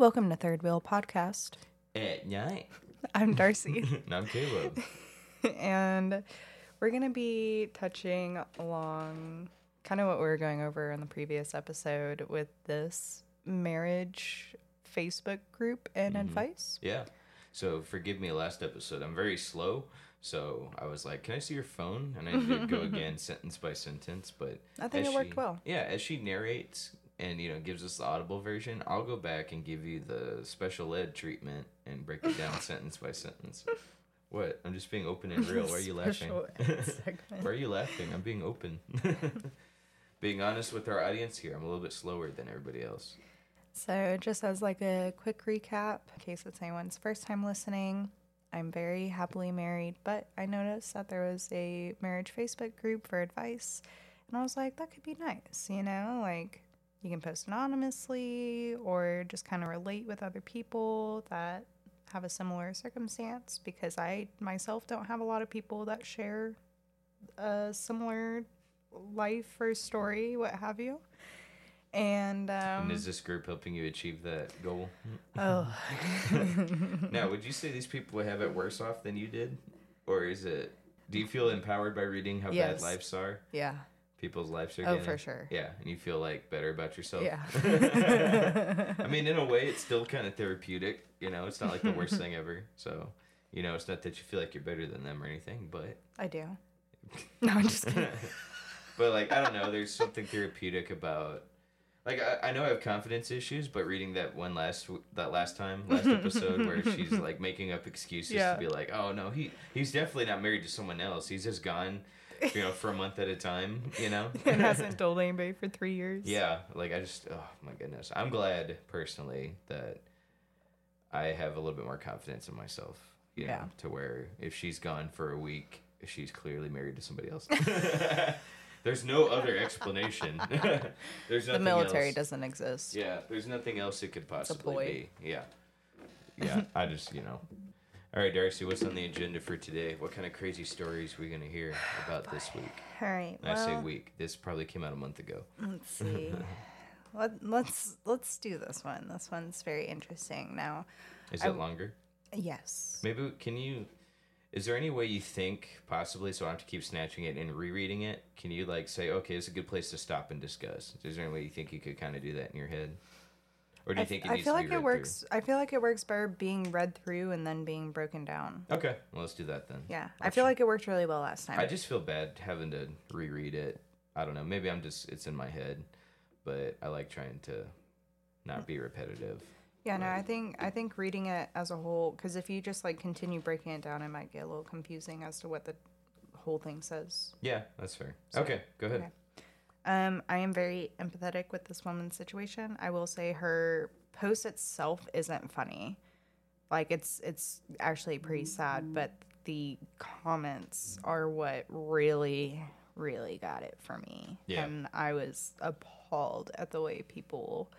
Welcome to Third Wheel Podcast. At night. I'm Darci, And I'm Caleb. and we're going to be touching along kind of what we were going over in the previous episode with this marriage Facebook group and mm-hmm. advice. Yeah. So forgive me last episode. I'm very slow. So I was like, Can I see your phone? And I did go again sentence by sentence. But I think it worked she- well. Yeah, as she narrates and you know gives us the audible version, I'll go back and give you the special ed treatment and break it down sentence by sentence. What? I'm just being open and real. Why are you laughing? Special ed segment. Why are you laughing? I'm being open. being honest with our audience here. I'm a little bit slower than everybody else. So, just as like a quick recap, in case it's anyone's first time listening, I'm very happily married, but I noticed that there was a marriage Facebook group for advice, and I was like, that could be nice, you know, like you can post anonymously or just kind of relate with other people that have a similar circumstance because I myself don't have a lot of people that share a similar life or story, what have you. And um, And is this group helping you achieve that goal? Oh, Now, would you say these people would have it worse off than you did? Or is it, do you feel empowered by reading how Yes. bad lives are? yeah. People's lives are Oh, for sure. Yeah, and you feel like better about yourself? Yeah. I mean, in a way, it's still kind of therapeutic. You know, it's not like the worst thing ever. So, you know, it's not that you feel like you're better than them or anything, but I do. No, I'm just kidding. but like I don't know, there's something therapeutic about like I, I know I have confidence issues, but reading that one last that last time last episode where she's like making up excuses Yeah. to be like, oh no, he he's definitely not married to someone else. He's just gone, you know, for a month at a time. You know. and hasn't told anybody for three years. Yeah, like I just oh my goodness. I'm glad personally that I have a little bit more confidence in myself. You know, Yeah. to where if she's gone for a week, she's clearly married to somebody else. there's no other explanation. there's The military else. doesn't exist. Yeah, there's nothing else it could possibly be. Yeah. Yeah, I just, you know. All right, Darci, what's on the agenda for today? What kind of crazy stories are we going to hear about this week? All right. I say week. This probably came out a month ago. Let's see. Let, let's let's do this one. This one's very interesting. Now, Is I- it longer? yes. Maybe can you? Is there any way you think possibly so I have to keep snatching it and rereading it? Can you like say, okay, it's a good place to stop and discuss? Is there any way you think you could kind of do that in your head, or do I, you think it I needs feel to like be it read works. I feel like it works better being read through and then being broken down. Okay, well let's do that then. Yeah, I feel like it worked really well last time. I just feel bad having to reread it. I don't know. Maybe I'm just it's in my head, but I like trying to not be repetitive. Yeah, no, I think I think reading it as a whole, because if you just like continue breaking it down, it might get a little confusing as to what the whole thing says. Yeah, that's fair. Okay, go ahead. okay. Um, I am very empathetic with this woman's situation. I will say her post itself isn't funny. Like it's it's actually pretty sad, but the comments are what really really got it for me. Yeah. And I was appalled at the way people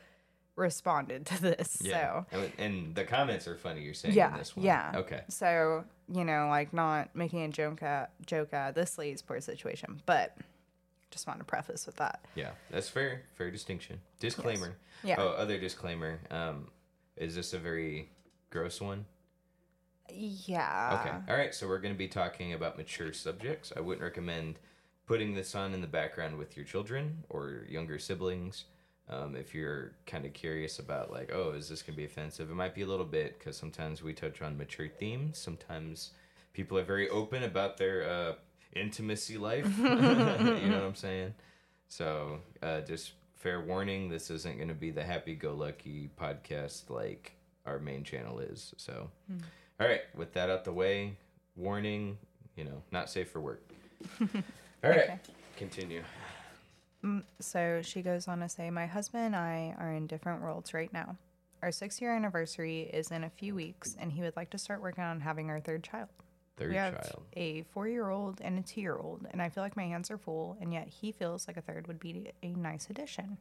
responded to this. Yeah, So and, the comments are funny. You're saying yeah, in this one. yeah. Okay. So you know, like not making a joke at joke at this lady's poor situation, but just want to preface with that. Yeah, that's fair. Fair distinction. Disclaimer. Yeah. Oh, other disclaimer. Um, is this a very gross one? Yeah. Okay. All right. So we're going to be talking about mature subjects. I wouldn't recommend putting this on in the background with your children or younger siblings. Um, if you're kind of curious about like, oh, is this going to be offensive? It might be a little bit because sometimes we touch on mature themes. Sometimes people are very open about their uh, intimacy life. you know what I'm saying? So uh, just fair warning, this isn't going to be the happy-go-lucky podcast like our main channel is. So, all right, with that out the way, warning, you know, not safe for work. All right, Okay. continue. Mm, So she goes on to say, My husband and I are in different worlds right now. Our six year anniversary is in a few weeks, and he would like to start working on having our third child. Third we have child. a four year old and a two year old, and I feel like my hands are full, and yet he feels like a third would be a nice addition.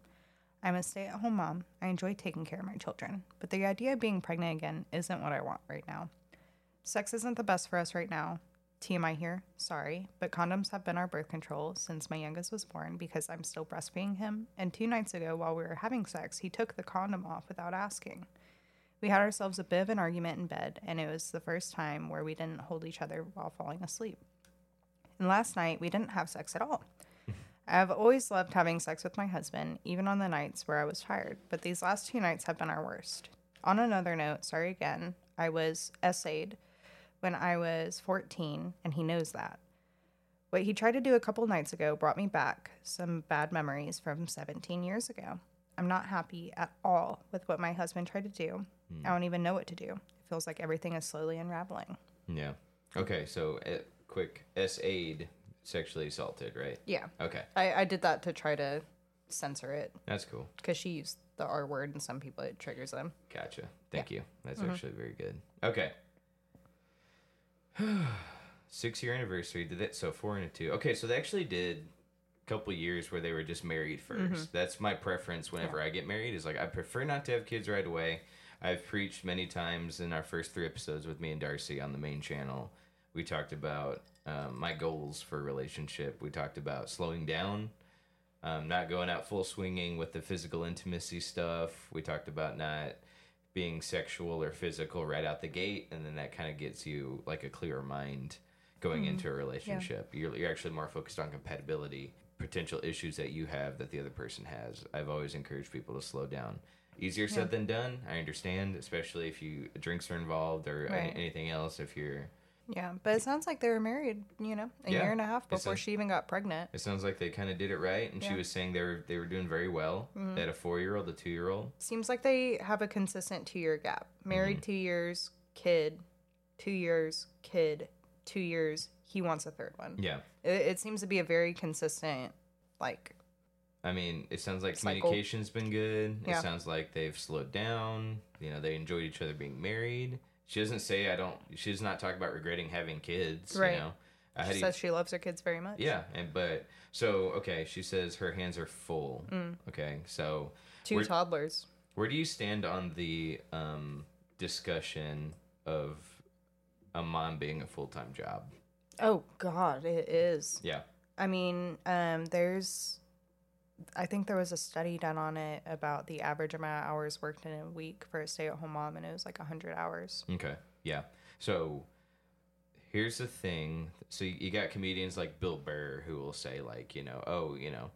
I'm a stay at home mom. I enjoy taking care of my children, but the idea of being pregnant again isn't what I want right now. Sex isn't the best for us right now. TMI here, sorry, but condoms have been our birth control since my youngest was born because I'm still breastfeeding him. And two nights ago, while we were having sex, he took the condom off without asking. We had ourselves a bit of an argument in bed, and it was the first time where we didn't hold each other while falling asleep. And last night, we didn't have sex at all. I've always loved having sex with my husband, even on the nights where I was tired, but these last two nights have been our worst. On another note, sorry again, I was SA'd when I was 14, and he knows that. What he tried to do a couple nights ago brought me back some bad memories from 17 years ago. I'm not happy at all with what my husband tried to do. I don't even know what to do. It feels like everything is slowly unraveling. Yeah. Okay, so uh, quick S aid sexually assaulted, right? Yeah. Okay, I, I did that to try to censor it that's cool. because she used the R word and some people it triggers them. Gotcha. Thank you. That's Mm-hmm. actually very good. Okay. Six year anniversary. Did that? So four and a two. Okay, so they actually did a couple years where they were just married 1st Mm-hmm. That's my preference whenever I get married. Is like I prefer not to have kids right away. I've preached many times in our first three episodes with me and Darci on the main channel. We talked about um, my goals for a relationship. We talked about slowing down um, not going out full swinging with the physical intimacy stuff. We talked about not being sexual or physical right out the gate, and then that kind of gets you like a clearer mind going into a relationship. You're, you're actually more focused on compatibility, potential issues that you have that the other person has. I've always encouraged people to slow down. Easier said than done. I understand, especially if you drinks are involved or Right. anything else. If you're Yeah, but it sounds like they were married, you know, a Yeah, year and a half before sounds- she even got pregnant. It sounds like they kind of did it right, and she was saying they were they were doing very well. They had a four year old, a two year old. Seems like they have a consistent two year gap. Married Mm-hmm. two years, kid, two years, kid, two years. He wants a third one. Yeah, It, it seems to be a very consistent, like, I mean, it sounds like Cycle. communication's been good. Yeah. It sounds like they've slowed down. You know, they enjoyed each other being married. She doesn't say I don't. She does not talk about regretting having kids. Right. You know, she says she loves her kids very much. yeah, and but so okay. She says her hands are full. Mm. Okay, so 2 We're- toddlers. where do you stand on the um, discussion of a mom being a full time job? Oh, God, it is. Yeah. I mean, um, there's, I think there was a study done on it about the average amount of hours worked in a week for a stay at home mom, and it was like 100 hours. Okay. Yeah. So here's the thing. So you you got comedians like Bill Burr who will say like, you know, oh, you know,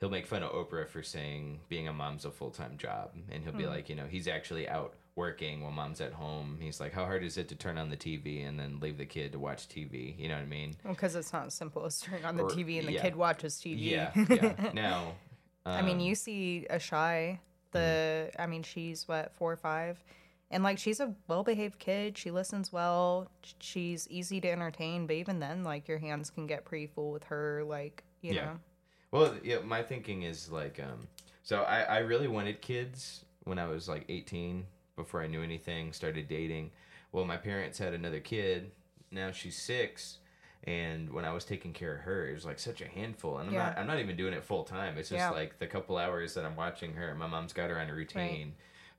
he'll make fun of Oprah for saying being a mom's a full-time job and he'll be hmm. like, you know, he's actually out working while mom's at home. He's like, how hard is it to turn on the TV and then leave the kid to watch TV? You know what I mean? Because it's not as simple as turning on the Or- TV and the yeah. kid watches TV. Yeah. Yeah. now, I mean, um, you see a shy. The I mean, she's what four or five, and like she's a well-behaved kid. She listens well. She's easy to entertain. But even then, like your hands can get pretty full with her. Like you Yeah. know. Well, yeah, my thinking is like, um, so I, I really wanted kids when I was like 18, before I knew anything, started dating. Well, my parents had another kid. Now she's six. And when I was taking care of her, it was like such a handful. And I'm Yeah. not, I'm not even doing it full time. It's just Yeah. like the couple hours that I'm watching her. My mom's got her on a routine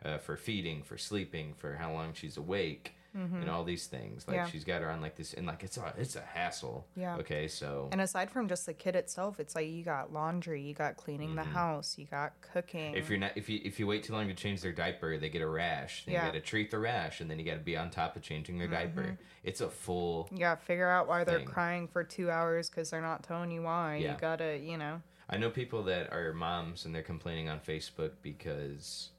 uh, for feeding, for sleeping, for how long she's awake, and all these things. Like Mm-hmm. Yeah. she's got her on like this, and like it's a, it's a hassle. Yeah. Okay, so And aside from just the kid itself, it's like you got laundry, you got cleaning the house, you got cooking. Mm-hmm. If you're not, if you if you wait too long to change their diaper, they get a rash. Then Yeah. Mm-hmm. you got to treat the rash, and then you got to be on top of changing their diaper. It's a full. you gotta figure out why they're crying for two hours because they're not telling you why. Yeah. You gotta, you know. I know people that are moms and they're complaining on Facebook because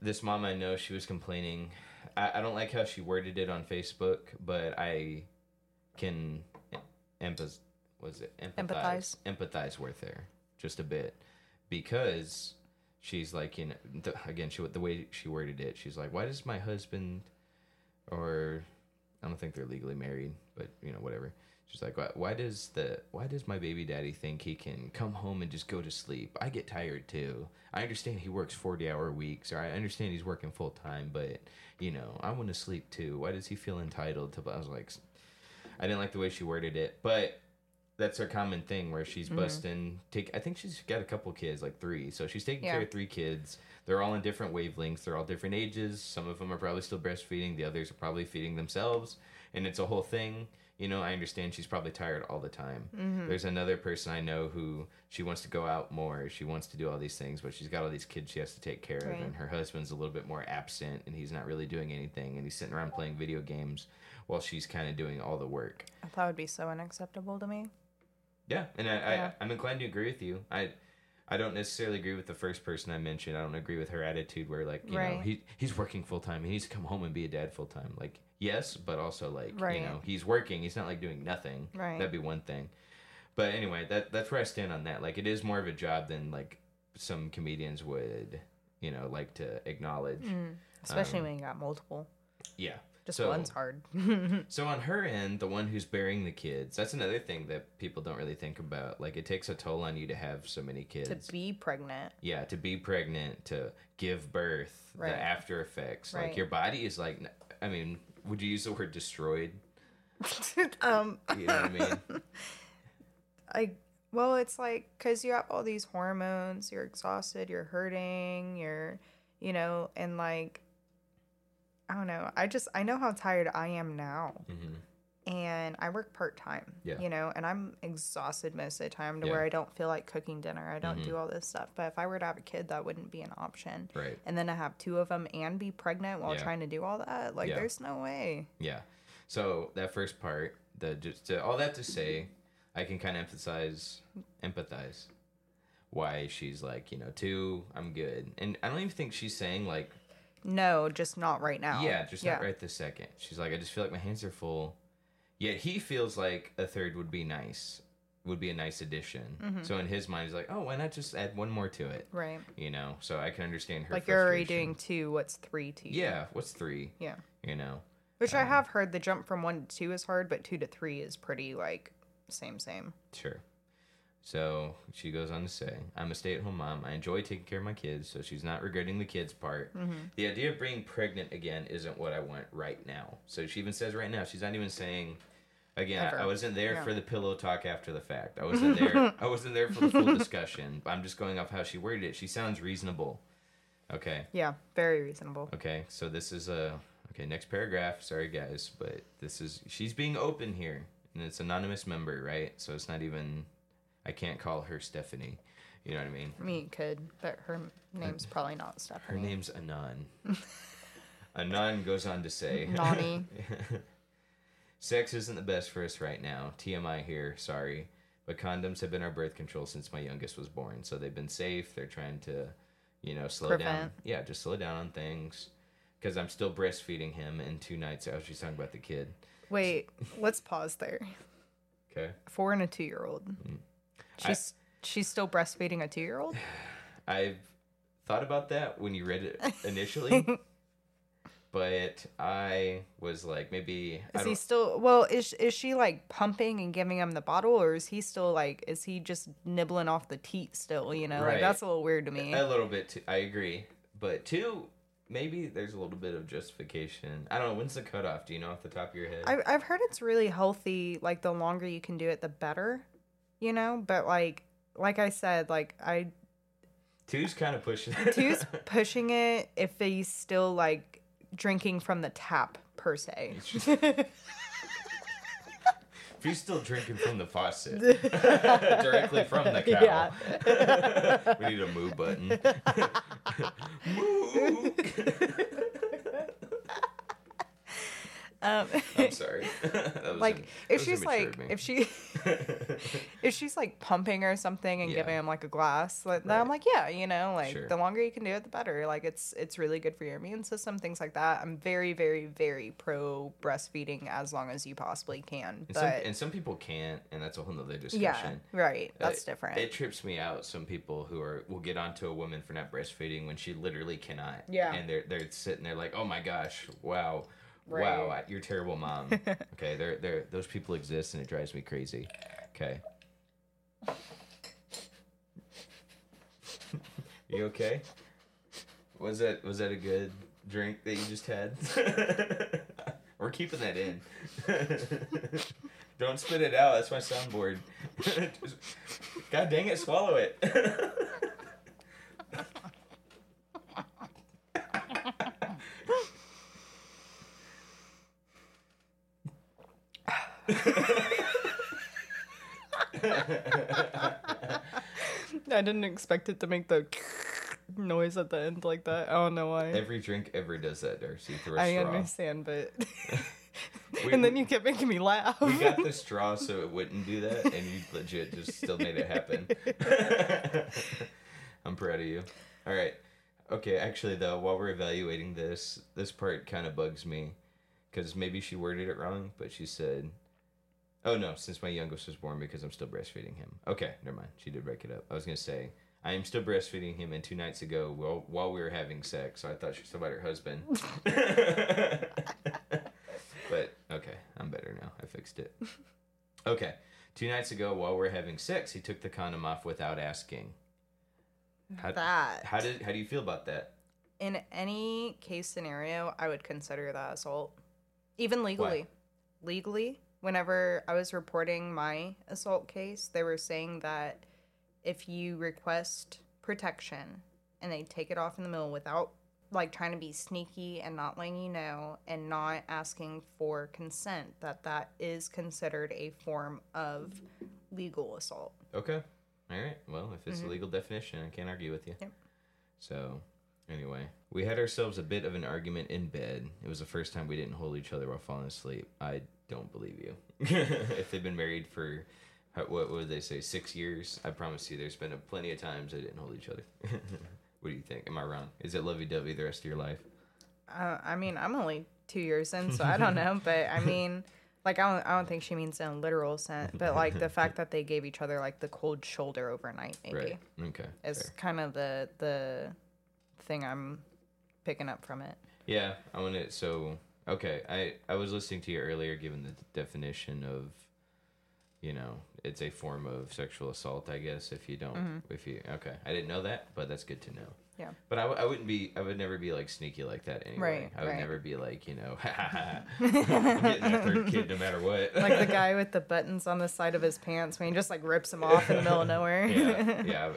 this mom I know she was complaining. I, I don't like how she worded it on Facebook, but I can empathize. Was it empathize? Empathize with her just a bit because she's like you know the, again she the way she worded it she's like why does my husband or I don't think they're legally married but you know whatever she's like why, why does the why does my baby daddy think he can come home and just go to sleep I get tired too I understand he works 40 hour weeks or I understand he's working full time but you know I want to sleep too why does he feel entitled to I was like I didn't like the way she worded it but that's her common thing where she's Mm-hmm. busting take I think she's got a couple kids, like three. So she's taking Yeah. care of three kids. They're all in different wavelengths, they're all different ages. Some of them are probably still breastfeeding, the others are probably feeding themselves. And it's a whole thing. You know, I understand she's probably tired all the time. Mm-hmm. There's another person I know who she wants to go out more. She wants to do all these things, but she's got all these kids she has to take care Right. of. And her husband's a little bit more absent and he's not really doing anything. And he's sitting around playing video games while she's kind of doing all the work. That would be so unacceptable to me. Yeah. And I, Yeah. I, I'm inclined to agree with you. I, I don't necessarily agree with the first person I mentioned. I don't agree with her attitude where like, you know, he he's working full time. He needs to come home and be a dad full time. Like, yes, but also like, you know, he's working. He's not like doing nothing. Right. That'd be one thing. But anyway, that that's where I stand on that. Like it is more of a job than like some comedians would, you know, like to acknowledge. Mm. Especially um, when you got multiple. Yeah. Just so, one's hard. So on her end, the one who's bearing the kids, that's another thing that people don't really think about. Like it takes a toll on you to have so many kids. to be pregnant. yeah, to be pregnant, to give birth, Right. the after effects. Right. Like your body is like I mean, would you use the word destroyed? um, You know what I mean? I well, it's like because you have all these hormones, you're exhausted, you're hurting, you're, you know, and like, I don't know. I just I know how tired I am now, hmm and I work part time. Yeah. You know, and I'm exhausted most of the time to Yeah. where I don't feel like cooking dinner. I don't Mhm. do all this stuff. But if I were to have a kid, that wouldn't be an option. Right. And then to have two of them and be pregnant while Yeah. trying to do all that, like, Yeah. there's no way. Yeah. So that first part, the just to, all that to say, I can kind of emphasize, empathize, why she's like, you know, two, I'm good, and I don't even think she's saying like, No, just not right now. yeah, just not right this second. She's like, I just feel like my hands are full. Yet he feels like a third would be nice, would be a nice addition. Mm-hmm. So in his mind, he's like, oh, why not just add one more to it? Right. You know. So I can understand her. Like you're already doing two. What's three to you? Yeah. What's three? Yeah. You know. Which I have heard the jump from one to two is hard, but two to three is pretty like same same. Sure. So she goes on to say, I'm a stay at home mom. I enjoy taking care of my kids, so she's not regretting the kids part. Mm-hmm. The idea of being pregnant again isn't what I want right now. So she even says right now, she's not even saying, again, I, Ever. I wasn't there Yeah. for the pillow talk after the fact. I wasn't there. I wasn't there for the full discussion. I'm just going off how she worded it. She sounds reasonable. Okay. Yeah, very reasonable. Okay. So this is a okay. Next paragraph. Sorry guys, but this is she's being open here, and it's anonymous member, right? So it's not even. I can't call her Stephanie. You know what I mean? I mean, you could, but her name's probably not Stephanie. Her name's Anon. Anon goes on to say, Nani. Sex isn't the best for us right now. TMI here, sorry. But condoms have been our birth control since my youngest was born. So they've been safe. They're trying to, you know, slow down. Yeah, just slow down on things. Because I'm still breastfeeding him. And two nights out, she's talking about the kid. Wait, let's pause there. Okay. Four and a two year old. Mm. She's she's still breastfeeding a two year old. I've thought about that when you read it initially. but I was like, maybe. Is he still? Well, is is she like pumping and giving him the bottle, or is he still like? Is he just nibbling off the teat still? You know, Right. like that's a little weird to me. A little bit. Too, I agree, but two, maybe there's a little bit of justification. I don't know. When's the cutoff? Do you know off the top of your head? I, I've heard it's really healthy. Like the longer you can do it, the better. You know, but like like I said, like I Two's kind of pushing. two's pushing it if he's still like drinking from the tap per se. if he's still drinking from the faucet directly from the cow. Yeah. we need a moo button. moo. Um, I'm sorry. Like if she's like if she if she's like pumping or something and Yeah. giving him like a glass like, then i'm like yeah you know like Sure. the longer you can do it the better like it's it's really good for your immune system things like that i'm very very very pro breastfeeding as long as you possibly can and, but some, and some people can't, and that's a whole nother discussion. yeah right Uh, that's different It trips me out. Some people who are will get onto a woman for not breastfeeding when she literally cannot. Yeah. And they're they're sitting there like, oh my gosh, wow, Right. I- you're a terrible mom. okay, they're they're those people exist and it drives me crazy. Okay. you okay? Was that was that a good drink that you just had? We're keeping that in. Don't spit it out. That's my soundboard. God dang it, swallow it. I didn't expect it to make the noise at the end like that. I don't know why. Every drink ever does that, Darci. Through a I straw. I understand, but We- and then you kept making me laugh. We got the straw so it wouldn't do that, and you legit just still made it happen. I'm proud of you. All right. Okay, actually, though, while we're evaluating this, this part kind of bugs me because maybe she worded it wrong, but she said, Oh, no, since my youngest was born because I'm still breastfeeding him. Okay, never mind. She did break it up. I was going to say, I am still breastfeeding him, and two nights ago, while, while we were having sex, so I thought she was talking about her husband. but okay, I'm better now. I fixed it. Okay, two nights ago, while we are having sex, he took the condom off without asking. How, that. how did how do you feel about that? In any case scenario, I would consider that assault. Even legally. Legally, whenever I was reporting my assault case, they were saying that if you request protection and they take it off in the middle without like trying to be sneaky and not letting you know and not asking for consent that that is considered a form of legal assault. Okay, all right. Well, if it's a mm-hmm. legal definition, I can't argue with you. Yep. So, anyway, we had ourselves a bit of an argument in bed. It was the first time we didn't hold each other while falling asleep. I don't believe you. if they've been married for what would they say six years? I promise you, there's been a plenty of times they didn't hold each other. what do you think? Am I wrong? Is it lovey dovey the rest of your life? Uh, I mean, I'm only two years in, so I don't know. But I mean, like, I don't, I don't think she means in a literal sense. But like the fact that they gave each other like the cold shoulder overnight, maybe, Right. Okay. is kind of the the thing I'm picking up from it. Yeah, I want to. So, okay, I I was listening to you earlier, given the definition of, you know, it's a form of sexual assault. I guess if you don't, mm-hmm. if you okay, I didn't know that, but that's good to know. Yeah. But I, w- I wouldn't be. I would never be like sneaky like that anyway. Right, I would right. never be like you know, getting that third kid no matter what. Like the guy with the buttons on the side of his pants when he just like rips them off in the middle of nowhere. yeah, yeah.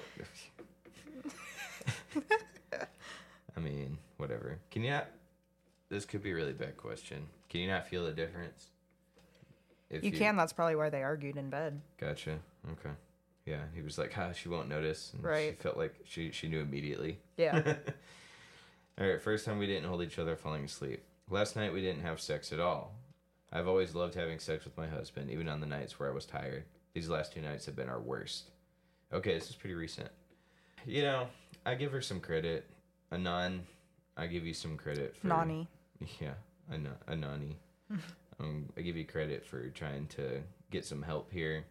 I mean, whatever. Can you not? This could be a really bad question. Can you not feel the difference? If You can. That's probably why they argued in bed. Gotcha. Okay. Yeah, he was like, "Ha, she won't notice." And She felt like she she knew immediately. Yeah. All right. First time we didn't hold each other falling asleep. Last night we didn't have sex at all. I've always loved having sex with my husband, even on the nights where I was tired. These last two nights have been our worst. Okay, this is pretty recent. You know, I give her some credit. Anon, I give you some credit for Nani. Yeah, An- Anani. um, I give you credit for trying to get some help here.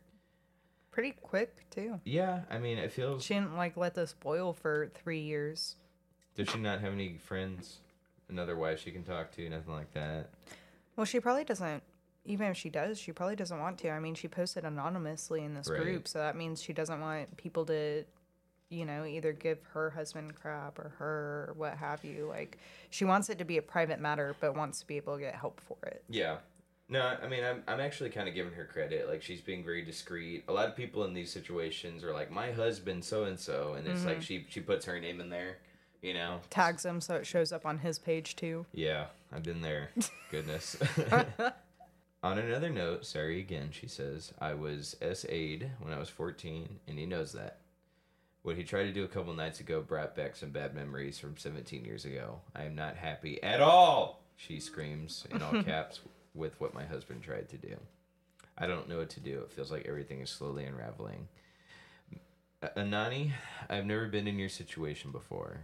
Pretty quick too. Yeah, I mean, it feels. She didn't like let this boil for three years. Does she not have any friends? Another wife she can talk to? Nothing like that. Well, she probably doesn't. Even if she does, she probably doesn't want to. I mean, she posted anonymously in this Right. group, so that means she doesn't want people to, you know, either give her husband crap or her or what have you. Like, she wants it to be a private matter, but wants to be able to get help for it. Yeah. No, I mean, I'm, I'm actually kind of giving her credit. Like, she's being very discreet. A lot of people in these situations are like, my husband, so and so. And it's like mm-hmm. she, she puts her name in there, you know? Tags him so it shows up on his page too. Yeah, I've been there. Goodness. On another note, sorry again, she says, I was SA'd when I was 14, and he knows that. What he tried to do a couple nights ago brought back some bad memories from 17 years ago. I am not happy at all, she screams in all caps with what my husband tried to do. I don't know what to do. It feels like everything is slowly unraveling. Anani, I've never been in your situation before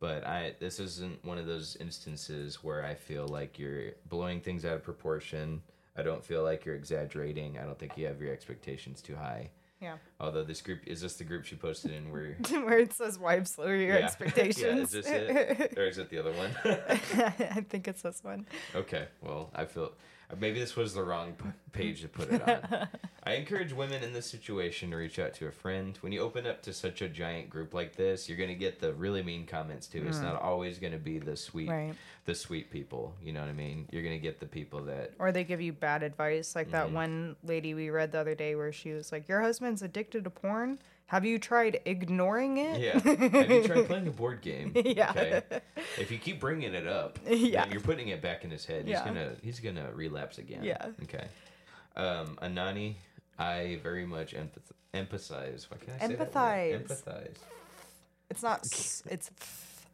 but I this isn't one of those instances where I feel like you're blowing things out of proportion. I don't feel like you're exaggerating. I don't think you have your expectations too high. Yeah. Although this group is this the group she posted in where Where it says wives lower your Yeah. expectations. yeah, is this it? or is it the other one? I think it's this one. okay, well, I feel Uh, maybe this was the wrong p- page to put it on. I encourage women in this situation to reach out to a friend. When you open up to such a giant group like this, you're going to get the really mean comments too. It's mm. not always going to be the sweet Right. the sweet people, you know what I mean? You're going to get the people that Or they give you bad advice, like that mm-hmm. one lady we read the other day where she was like, Your husband's addicted to porn. Have you tried ignoring it? Yeah. Have you tried playing a board game? Yeah. Okay. If you keep bringing it up, Yeah. you're putting it back in his head. Yeah. He's gonna he's gonna relapse again. Yeah. Okay. Um, Anani, I very much empath- empathize. Why can't I say? Empathize. Empathize. It's not. It's.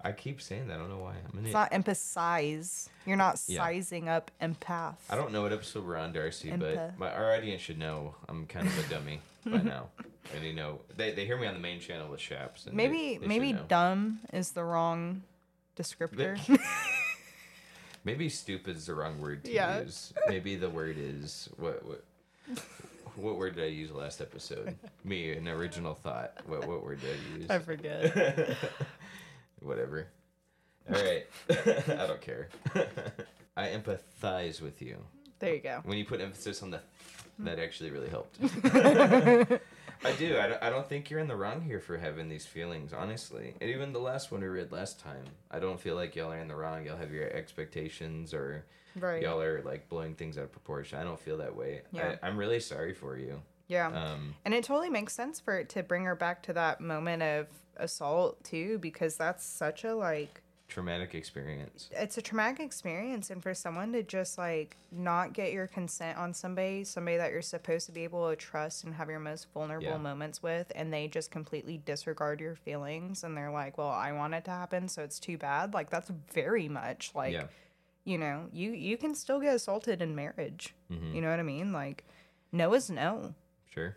I keep saying that. I don't know why. I'm an It's not emphasize. You're not Yeah. sizing up empath. I don't know what episode we're on, Darci, but my, our audience should know I'm kind of a dummy by now. And you know, they, they hear me on the main channel with Shaps. And Maybe they should maybe dumb is the wrong descriptor. Maybe stupid is the wrong word to Yeah. use. Maybe the word is what what what word did I use last episode? Me, an original thought. What what word did I use? I forget. Whatever. All right. I don't care. I empathize with you. There you go. When you put emphasis on the that actually really helped. I do. I don't, I don't think you're in the wrong here for having these feelings, honestly. And even the last one we read last time, I don't feel like y'all are in the wrong. Y'all have your expectations or Right. y'all are like blowing things out of proportion. I don't feel that way. Yeah. I, I'm really sorry for you. Yeah. Um, And it totally makes sense for it to bring her back to that moment of assault too, because that's such a like traumatic experience. it's a traumatic experience and for someone to just like not get your consent on somebody somebody that you're supposed to be able to trust and have your most vulnerable Yeah. moments with and they just completely disregard your feelings and they're like well i want it to happen so it's too bad like that's very much like yeah. you know you you can still get assaulted in marriage Mhm. you know what i mean like no is no Sure.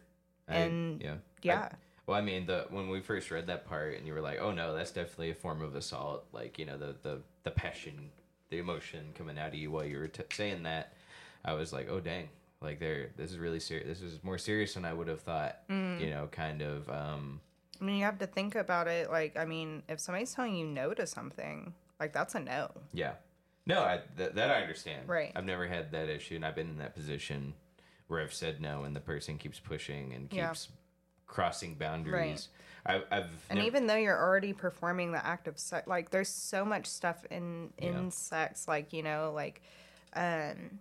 I- And- yeah. yeah Well, I mean, the when we first read that part, and you were like, "Oh no, that's definitely a form of assault." Like, you know, the the the passion, the emotion coming out of you while you were t- saying that. I was like, "Oh dang!" Like, there, this is really serious. This is more serious than I would have thought. Mm. You know, kind of. um I mean, you have to think about it. Like, I mean, if somebody's telling you no to something, like that's a no. Yeah. No, I th- that I understand. Right. I've never had that issue, and I've been in that position where I've said no, and the person keeps pushing and Yeah. Crossing boundaries. I, I've And nev- even though you're already performing the act of sex, like there's so much stuff in in Yeah. sex, like you know, like, um,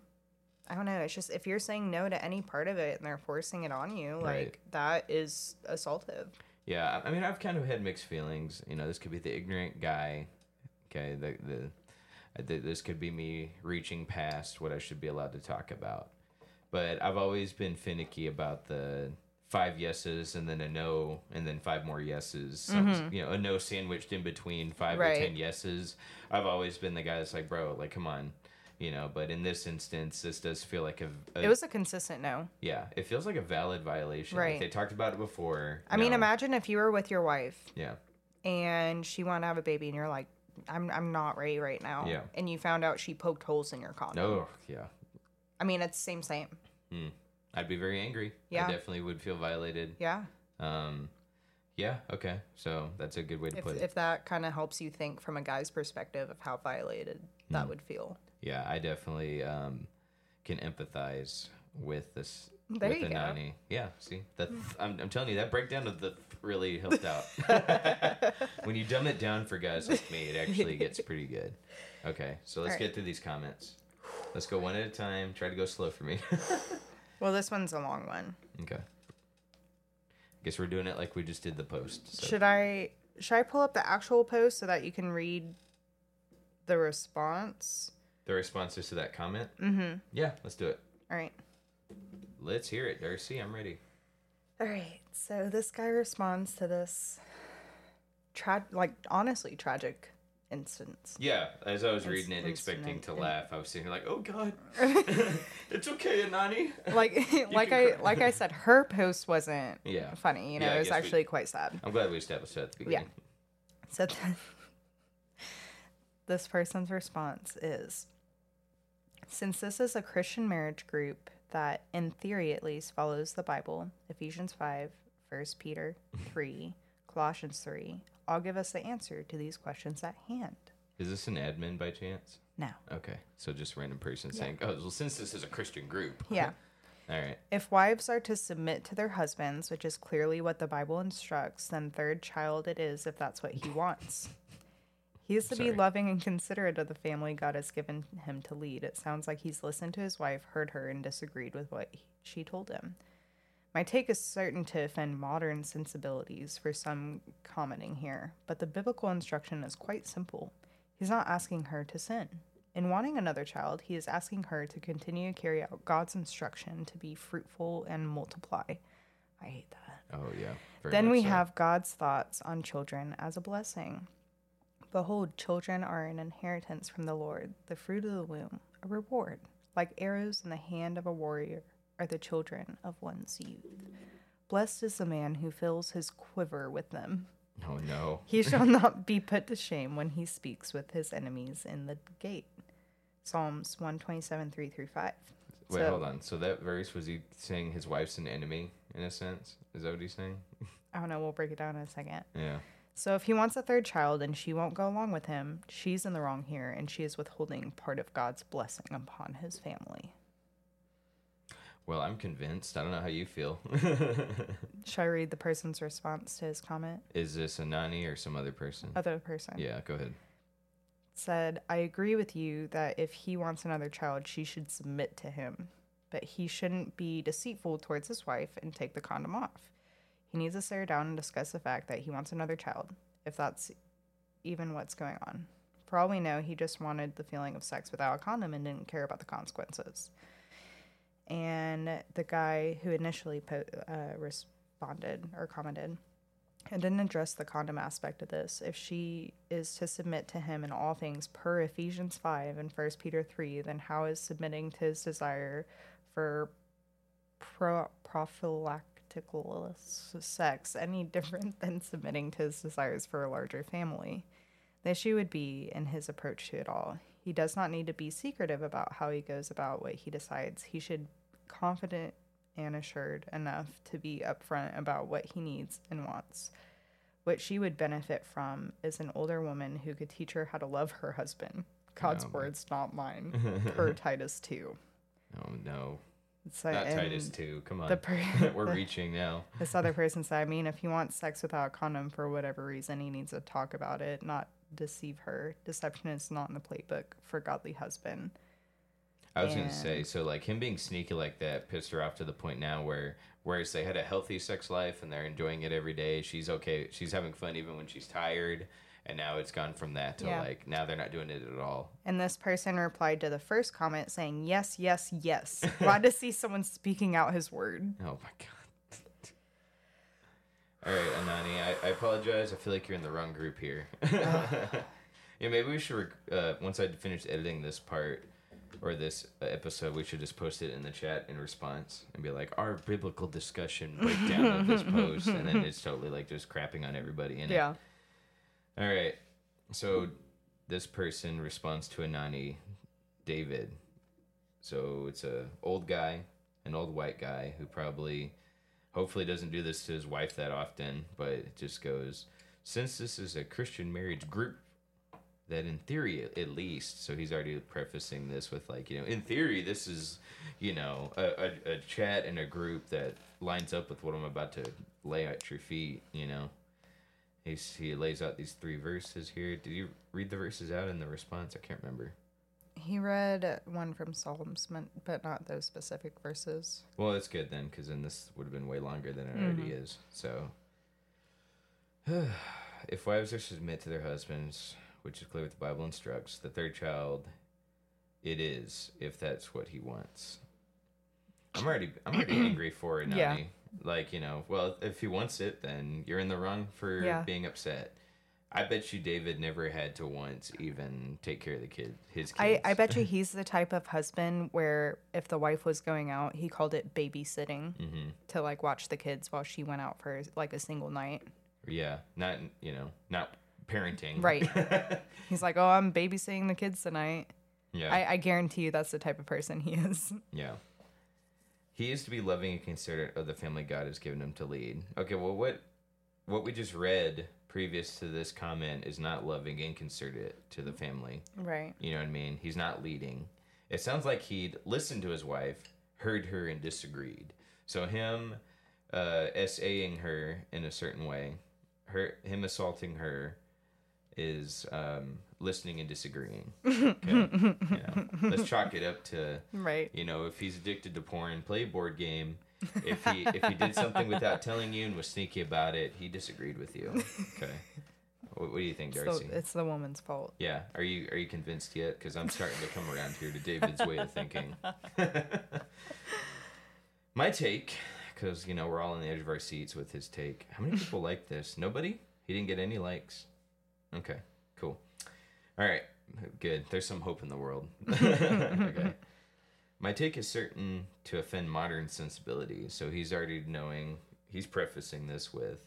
I don't know. It's just if you're saying no to any part of it and they're forcing it on you, like Right. that is assaultive. Yeah, I I mean, I've kind of had mixed feelings. You know, this could be the ignorant guy. Okay, the the, uh, this could be me reaching past what I should be allowed to talk about. But I've always been finicky about the five yeses and then a no and then five more yeses. Some, mm-hmm. You know, a no sandwiched in between five Right. or ten yeses. I've always been the guy that's like, bro, like, come on. You know, but in this instance, this does feel like a, a It was a consistent no. yeah, it feels like a valid violation. Right. Like they talked about it before. I mean, imagine if you were with your wife Yeah. and she wanted to have a baby and you're like, I'm I'm not ready right now. Yeah. And you found out she poked holes in your condom. No, yeah. I mean, it's same same. Mm. I'd be very angry. Yeah. I definitely would feel violated. Yeah. Um, yeah, okay. So that's a good way to If put it. if that kind of helps you think from a guy's perspective of how violated Hmm. that would feel. yeah, I definitely um, can empathize with this. There with you the go. nanny. Yeah, see, that I'm, I'm telling you that breakdown of the th- really helped out. when you dumb it down for guys like me, it actually gets pretty good. Okay, so let's Alright. get through these comments. Let's go one at a time. Try to go slow for me. Well, this one's a long one. okay. I guess we're doing it like we just did the post. So. Should I should I pull up the actual post so that you can read the response? the responses to that comment? Mm-hmm. Yeah, let's do it. All right. Let's hear it, Darci. I'm ready. All right. So this guy responds to this tra- like honestly tragic instance. Yeah, as I was reading it, expecting to laugh, I was sitting like, "Oh God, it's okay, Anani." Like like I cry. like I said her post wasn't Yeah. funny, you know, Yeah, it was guess we- actually quite sad. I'm glad we established that at the beginning. Yeah. So then, this person's response is Since this is a Christian marriage group that, in theory at least, follows the Bible, Ephesians 5, 1 Peter 3, Colossians 3, I'll give us the answer to these questions at hand. Is this an admin by chance? No. Okay, so just a random person saying, "Oh, well, since this is a Christian group." yeah. All right. If wives are to submit to their husbands, which is clearly what the Bible instructs, then third child it is if that's what he wants. He is to be loving and considerate of the family God has given him to lead. It sounds like he's listened to his wife, heard her, and disagreed with what he- she told him. My take is certain to offend modern sensibilities for some commenting here, but the biblical instruction is quite simple. He's not asking her to sin. In wanting another child, he is asking her to continue to carry out God's instruction to be fruitful and multiply. I hate that. Oh yeah. very then we so. have God's thoughts on children as a blessing. Behold, children are an inheritance from the Lord, the fruit of the womb, a reward. Like arrows in the hand of a warrior are the children of one's youth. Blessed is the man who fills his quiver with them. Oh no. He shall not be put to shame when he speaks with his enemies in the gate. Psalms 127, 3 through 5. Wait, So- hold on. So that verse was he saying his wife's an enemy in a sense? Is that what he's saying? I don't know, we'll break it down in a second. Yeah. So if he wants a third child and she won't go along with him, she's in the wrong here and she is withholding part of God's blessing upon his family. Well, I'm convinced. I don't know how you feel. Should I read the person's response to his comment? Is this a Nani or some other person? Other person Yeah, go ahead. said, I agree with you that if he wants another child, she should submit to him. But he shouldn't be deceitful towards his wife and take the condom off. He needs to sit her down and discuss the fact that he wants another child, if that's even what's going on. For all we know, he just wanted the feeling of sex without a condom and didn't care about the consequences. And the guy who initially po- uh, responded or commented and didn't address the condom aspect of this. If she is to submit to him in all things per Ephesians 5 and 1 Peter 3, then how is submitting to his desire for pro- sex any different than submitting to his desires for a larger family? The issue would be in his approach to it all. He does not need to be secretive about how he goes about what he decides. He should confident and assured enough to be upfront about what he needs and wants. What she would benefit from is an older woman who could teach her how to love her husband. God's Oh, my- words, not mine. per Titus 2. Oh no. So, Not Titus 2. Come on. The per- We're reaching now. This other person said, I mean, if he wants sex without a condom for whatever reason, he needs to talk about it, not deceive her. Deception is not in the playbook for godly husband. I was gonna say, so like him being sneaky like that pissed her off to the point now where whereas they had a healthy sex life and they're enjoying it every day, she's okay, she's having fun even when she's tired, and now it's gone from that to Yeah. like now they're not doing it at all. And this person replied to the first comment saying, Yes, yes, yes. Glad to see someone speaking out his word. Oh my god. All right, Anani, I, I apologize. I feel like you're in the wrong group here. yeah, maybe we should, rec- uh, once I finish editing this part or this uh, episode, we should just post it in the chat in response and be like, our biblical discussion breakdown of this post. And then it's totally like just crapping on everybody in it. Yeah. All right. So this person responds to Anani, David. So it's a old guy, an old white guy who probably, hopefully, doesn't do this to his wife that often, but it just goes. Since this is a Christian marriage group, that in theory, at least, so he's already prefacing this with like, you know, in theory, this is, you know, a, a, a chat and a group that lines up with what I'm about to lay at your feet, you know. He's, he lays out these three verses here. Did you read the verses out in the response? I can't remember. He read one from Psalms, but- not those specific verses. Well, it's good then, because then this would have been way longer than it already mm-hmm. is. So, if wives are submit to their husbands, which is clear what the Bible instructs, the third child, it is if that's what he wants. I'm already, I'm already angry for it, Yeah. Like you know, well, if he wants it, then you're in the wrong for Yeah. being upset. I bet you David never had to once even take care of the kid, his kids. I, I bet you he's the type of husband where if the wife was going out, he called it babysitting hmm to like watch the kids while she went out for like a single night. Yeah, not you know, not parenting. Right. He's like, oh, I'm babysitting the kids tonight. yeah. I, I guarantee you that's the type of person he is. yeah. He is to be loving and considerate of the family God has given him to lead. Okay, well, what what we just read previous to this comment is not loving and considerate to the family. Right. You know what I mean? He's not leading. It sounds like he'd listened to his wife, heard her, and disagreed. So him uh, SAing her in a certain way, her him assaulting her, is um, listening and disagreeing. Okay? you know, let's chalk it up to Right. you know if he's addicted to porn, play a board game. If he if he did something without telling you and was sneaky about it, he disagreed with you. Okay. What, what do you think, It's Darci? the, it's the woman's fault. Yeah. Are you are you convinced yet? Because I'm starting to come around here to David's way of thinking. My take, because you know we're all on the edge of our seats with his take. How many people like this? Nobody. He didn't get any likes. Okay. Cool. All right. Good. There's some hope in the world. okay. My take is certain to offend modern sensibilities. So he's already knowing. He's prefacing this with,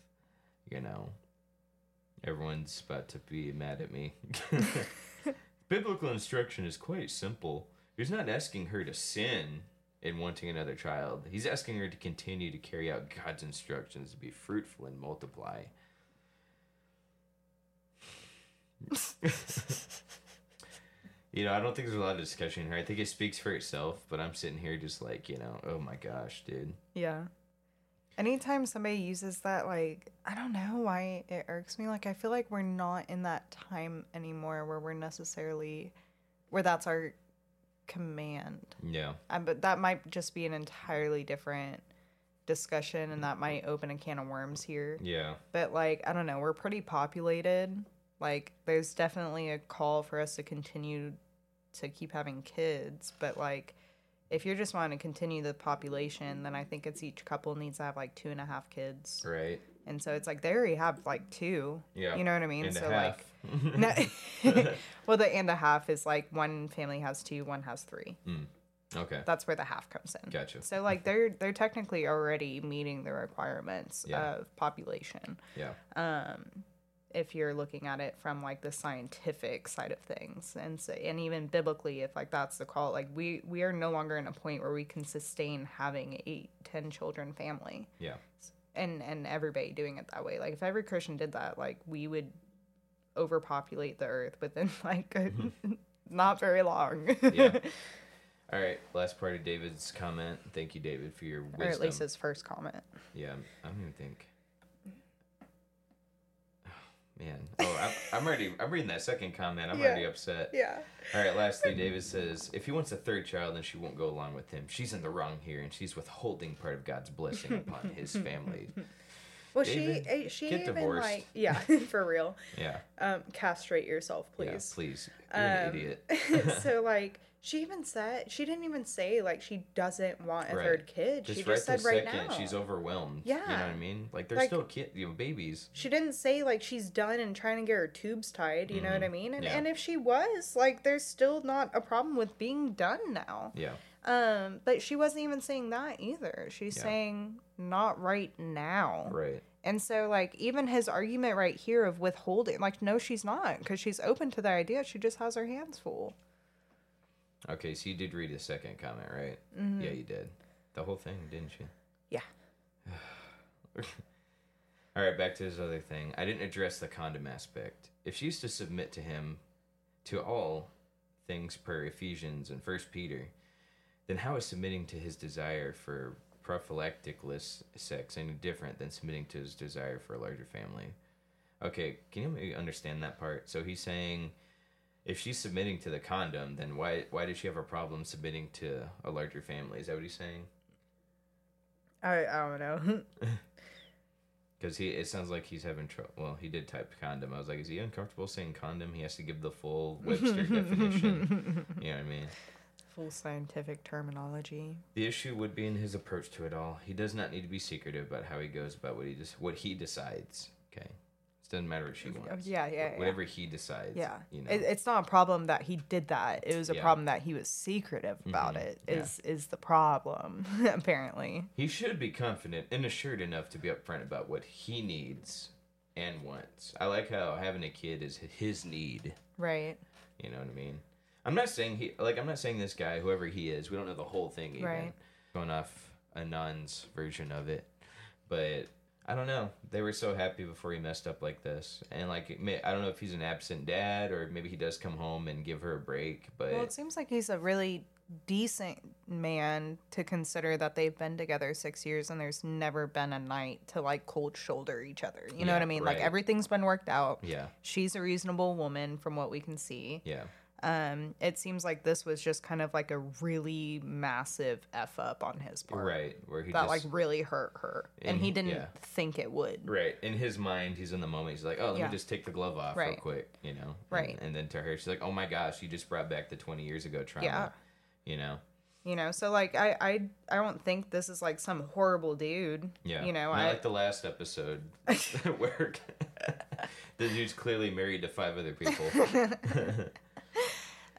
you know, everyone's about to be mad at me. Biblical instruction is quite simple. He's not asking her to sin in wanting another child. He's asking her to continue to carry out God's instructions to be fruitful and multiply. you know, I don't think there's a lot of discussion here. I think it speaks for itself, but I'm sitting here just like, you know, oh my gosh, dude. Yeah. Anytime somebody uses that, like, I don't know why it irks me. Like, I feel like we're not in that time anymore where we're necessarily, where that's our command. Yeah. Um, but that might just be an entirely different discussion and that might open a can of worms here. Yeah. But, like, I don't know, we're pretty populated. Like, there's definitely a call for us to continue to keep having kids. But, like, if you're just wanting to continue the population, then I think it's each couple needs to have like two and a half kids. Right. And so it's like they already have like two. Yeah. You know what I mean? And so like no, well the and a half is like one family has two, one has three. Hmm. okay. That's where the half comes in. Gotcha. So like they're they're technically already meeting the requirements Yeah. of population. Yeah. Um, if you're looking at it from like the scientific side of things and so, and even biblically if like that's the call like we we are no longer in a point where we can sustain having eight ten children family Yeah. and and everybody doing it that way like if every christian did that like we would overpopulate the earth within like mm-hmm. not very long Yeah. All right. Last part of David's comment. Thank you, David, for your wisdom. or at least his first comment Yeah, I don't even think. Man, oh, I'm, I'm already. I'm reading that second comment. I'm Yeah. already upset. yeah All right. Lastly, David says, if he wants a third child, then she won't go along with him. She's in the wrong here, and she's withholding part of God's blessing upon his family. well David, she eh, she get even divorced. like yeah for real Yeah. um castrate yourself please Yeah. Please. You're an Um, idiot. so like she even said she didn't even say like she doesn't want a Right. third kid. Just she right just said right second, now. she's overwhelmed. Yeah, you know what I mean? Like they're Like- still kid, you know, babies. she didn't say like she's done and trying to get her tubes tied. You know what I mean? And Mm-hmm. Yeah. and if she was like, there's still not a problem with being done now. Yeah. Um, but she wasn't even saying that either. She's Yeah. saying not right now. Right. And so, like, even his argument right here of withholding, like, no, she's not, because she's open to the idea. She just has her hands full. Okay, so you did read the second comment, right? Mm-hmm. Yeah, you did. The whole thing, didn't you? Yeah. All right, back to his other thing. I didn't address the condom aspect. If she used to submit to him to all things per Ephesians and First Peter, then how is submitting to his desire for prophylacticless sex any different than submitting to his desire for a larger family? Okay, can you maybe understand that part? So he's saying if she's submitting to the condom, then why why does she have a problem submitting to a larger family? Is that what he's saying? I, I don't know. Because he, it sounds like he's having trouble. Well, he did type condom. I was like, is he uncomfortable saying condom? He has to give the full Webster definition. You know what I mean? Full scientific terminology. The issue would be in his approach to it all. He does not need to be secretive about how he goes about what he just what he decides. Okay, it doesn't matter what she wants. yeah, yeah, Wh- yeah. Whatever he decides. Yeah. you know. It, it's not a problem that he did that. It was a Yeah. problem that he was secretive about Mhm. it. Yeah. Is is the problem, apparently. He should be confident and assured enough to be upfront about what he needs and wants. I like how having a kid is his need. Right. You know what I mean? I'm not saying he like I'm not saying this guy, whoever he is, we don't know the whole thing even. Right. Going off Anon's version of it, but I don't know. They were so happy before he messed up like this, and like may, I don't know if he's an absent dad or maybe he does come home and give her a break, but Well, it seems like he's a really decent man to consider that they've been together six years and there's never been a night to like cold shoulder each other. You know Yeah, what I mean? Like everything's been worked out. yeah, She's a reasonable woman from what we can see. yeah, Um, it seems like this was just kind of like a really massive f up on his part, Right, where he That just like really hurt her, and And he didn't yeah. think it would. Right. In his mind, he's in the moment. He's like, oh, let Yeah. me just take the glove off real quick, you know? Right. And, and then to her, she's like, oh my gosh, you just brought back the 20 years ago trauma. Yeah. You know? You know, so like I I I don't think this is like some horrible dude. Yeah. You know, Not I like the last episode where the dude's clearly married to five other people.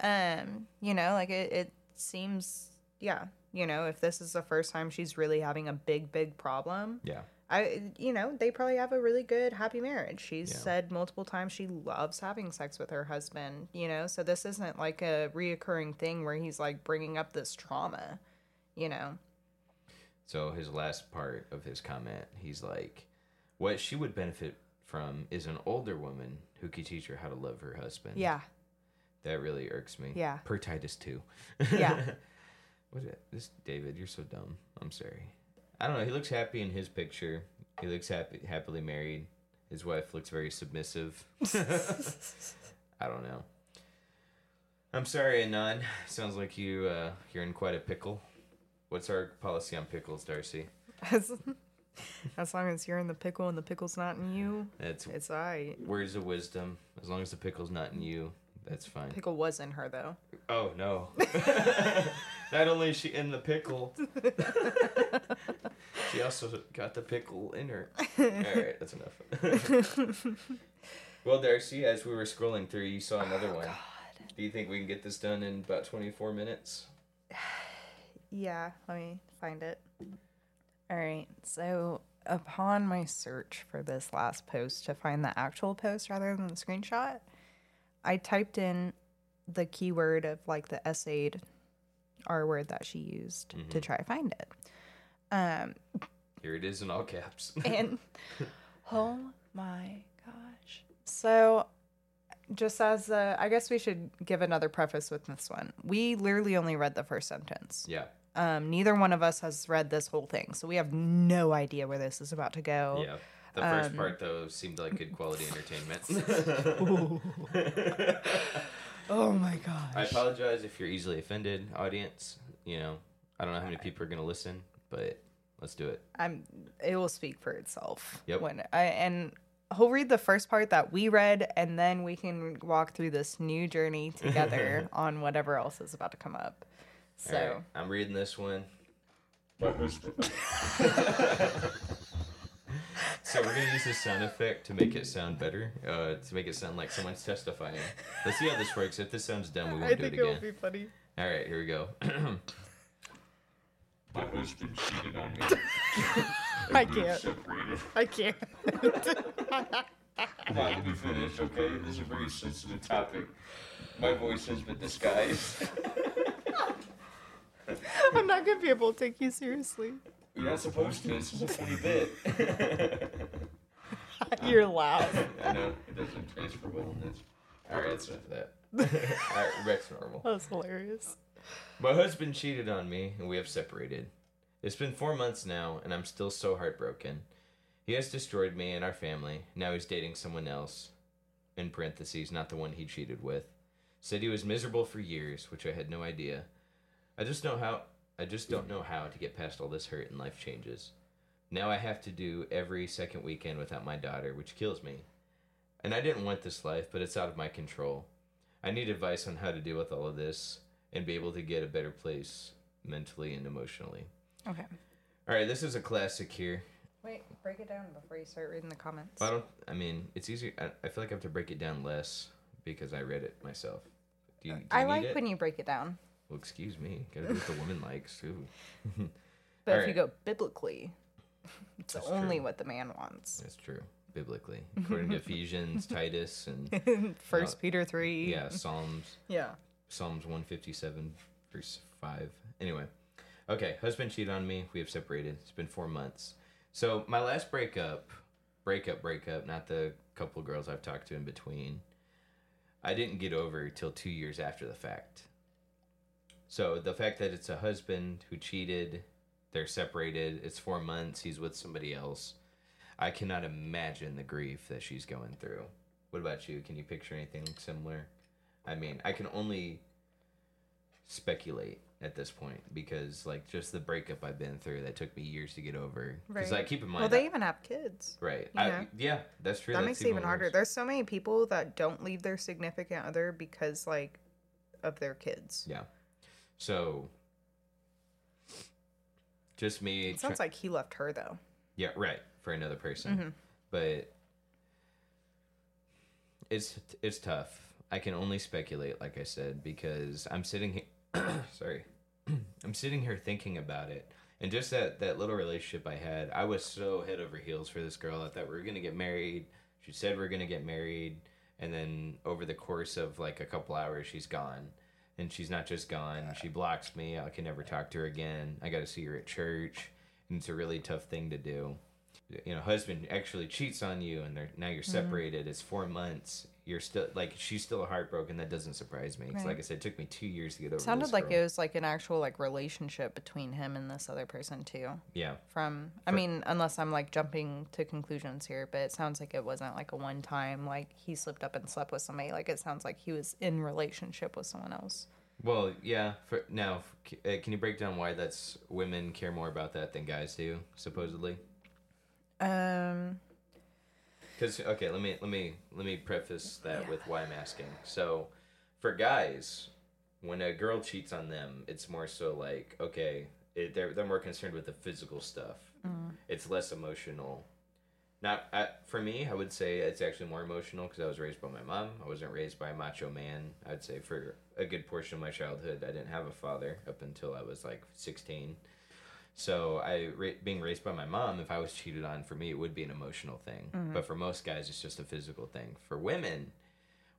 Um you know like it, it seems yeah you know if this is the first time she's really having a big big problem yeah. i you know they probably have a really good happy marriage she's Yeah. said multiple times she loves having sex with her husband you know so this isn't like a reoccurring thing where he's like bringing up this trauma you know So his last part of his comment, he's like, what she would benefit from is an older woman who could teach her how to love her husband. yeah That really irks me. Yeah. Per Titus 2. Yeah. what is it? This David, you're so dumb. I'm sorry. I don't know. He looks happy in his picture. He looks happy, happily married. His wife looks very submissive. I don't know. I'm sorry, Anon. Sounds like you uh, you're in quite a pickle. What's our policy on pickles, Darci? as, as long as you're in the pickle and the pickle's not in you That's it's all right words of wisdom. As long as the pickle's not in you, that's fine. pickle was in her though Oh no. Not only is she in the pickle, she also got the pickle in her. Alright, that's enough. well, Darci, as we were scrolling through, you saw another oh, one. Do you think we can get this done in about 24 minutes? Yeah, let me find it. All right. So, upon my search for this last post to find the actual post rather than the screenshot, I typed in the keyword of like the SA'd R word that she used to try to find it. Um, Here it is in all caps. and oh my gosh. So, just as a, I guess we should give another preface with this one. We literally only read the first sentence. yeah. Um, neither one of us has read this whole thing, so we have no idea where this is about to go. Yeah. The first Um, part, though, seemed like good quality entertainment. Oh my gosh. I apologize if you're easily offended, audience. You know, I don't know how many people are going to listen, but let's do it. I'm. It will speak for itself. Yep. When I and he'll read the first part that we read, and then we can walk through this new journey together on whatever else is about to come up. So All right, I'm reading this one. So we're gonna use this sound effect to make it sound better, uh, to make it sound like someone's testifying. Let's see how this works. If this sounds dumb, we won't I do it again. I think it it will be funny. All right, here we go. My husband cheated on me. I can't. separated. I can't. Come on, let me finish, okay? This is a very sensitive topic. My voice has been disguised. I'm not gonna be able to take you seriously. You're not supposed to. This is a funny bit. You're loud. I know it doesn't transfer well in this. All right, that's enough of that. All right, back to normal. That's hilarious. My husband cheated on me, and we have separated. It's been four months now, and I'm still so heartbroken. He has destroyed me and our family. Now he's dating someone else. In parentheses, not the one he cheated with. Said he was miserable for years, which I had no idea. I just know how. I just don't know how to get past all this hurt and life changes. Now I have to do every second weekend without my daughter, which kills me. And I didn't want this life, but it's out of my control. I need advice on how to deal with all of this and be able to get a better place mentally and emotionally. Okay. All right, this is a classic here. Wait, break it down before you start reading the comments. I don't. I mean, it's easier. I, I feel like I have to break it down less because I read it myself. Do you? Do you I need like it? when you break it down, Well, excuse me. Gotta do what the woman likes too. but if Alright. you go biblically, it's That's only true. what the man wants. That's true. Biblically, according to Ephesians, Titus, and First Uh, Peter three. yeah, Psalms. Yeah. Psalms 157, verse 5. Anyway, okay, husband cheated on me. We have separated. It's been four months. So, my last breakup, breakup, breakup, not the couple girls I've talked to in between, I didn't get over till two years after the fact. So, the fact that it's a husband who cheated, they're separated, it's four months, he's with somebody else. I cannot imagine the grief that she's going through. What about you? Can you picture anything similar? I mean, I can only speculate at this point because like just the breakup I've been through that took me years to get over. Because Right. like keep in mind, Well, they I- even have kids. right? you I, yeah, that's true. that that's makes it even harder. worse. There's so many people that don't leave their significant other because like of their kids. Yeah. So just me. It sounds like he left her though. Yeah, right. For another person. Mhm. But it's it's tough. I can only speculate, like I said, because I'm sitting here. sorry, I'm sitting here thinking about it, and just that that little relationship I had. I was so head over heels for this girl. I thought we were gonna get married. She said we are gonna get married, and then over the course of like a couple hours, she's gone. And she's not just gone. She blocks me. I can never talk to her again. I got to see her at church, and it's a really tough thing to do you know husband actually cheats on you and they're, now you're Mm-hmm. separated it's four months you're still like she's still heartbroken that doesn't surprise me. Right. like i said it took me two years to get over It sounded like girl. it was like an actual like relationship between him and this other person too. yeah From I For- mean, unless I'm like jumping to conclusions here, but it sounds like it wasn't like a one time like he slipped up and slept with somebody. Like it sounds like he was in relationship with someone else. well yeah for now uh, can you break down why that's women care more about that than guys do supposedly Um Because okay, let me let me let me preface that Yeah. with why I'm asking. So, for guys, when a girl cheats on them, it's more so like okay, it, they're they're more concerned with the physical stuff. Mm. It's less emotional. Not for me. I would say it's actually more emotional because I was raised by my mom. I wasn't raised by a macho man. I'd say for a good portion of my childhood, I didn't have a father up until I was like sixteen. So I ra- being raised by my mom, if I was cheated on, for me it would be an emotional thing. But for most guys, it's just a physical thing. For women,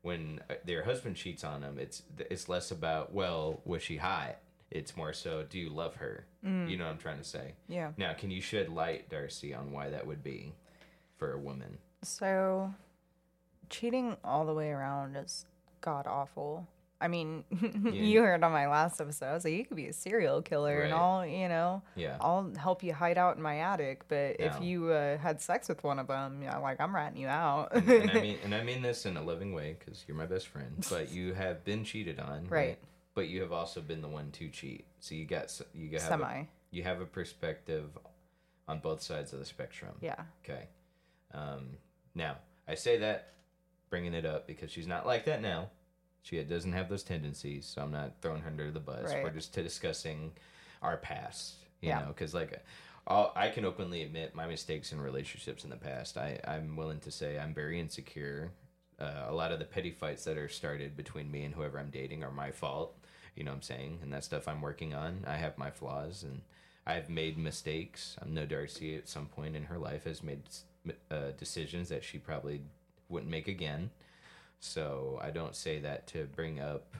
when uh, their husband cheats on them, it's it's less about well, was she hot? It's more so, do you love her? You know what I'm trying to say. yeah. Now, can you shed light, Darci, on why that would be for a woman? So, cheating all the way around is god awful. I mean, you heard on my last episode, I was like, you could be a serial killer and Right. I'll, you know, Yeah. I'll help you hide out in my attic. But if you uh, had sex with one of them, yeah, like I'm ratting you out. and, and I mean, and I mean this in a loving way because you're my best friend. But you have been cheated on, Right. But you have also been the one to cheat. So you got you got Semi. you have a perspective on both sides of the spectrum. Yeah. Okay. Um, now I say that bringing it up because she's not like that now. She doesn't have those tendencies, so I'm not throwing her under the bus. We're just discussing our past, you Yeah. know, because like. I'll, I can openly admit my mistakes in relationships in the past. I, I'm willing to say I'm very insecure. Uh, a lot of the petty fights that are started between me and whoever I'm dating are my fault. You know what I'm saying? And that stuff I'm working on. I have my flaws and I've made mistakes. I know Darci at some point in her life has made uh, decisions that she probably wouldn't make again. So I don't say that to bring up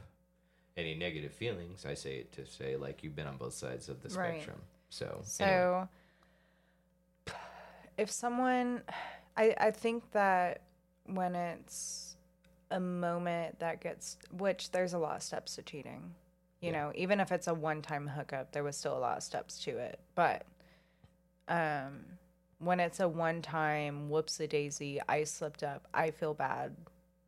any negative feelings. I say it to say like you've been on both sides of the Right. spectrum. So, So, anyway. if someone, I, I think that when it's a moment that gets, which there's a lot of steps to cheating, you Yeah. know, even if it's a one time hookup, there was still a lot of steps to it. But um, when it's a one time whoops a daisy, I slipped up, I feel bad,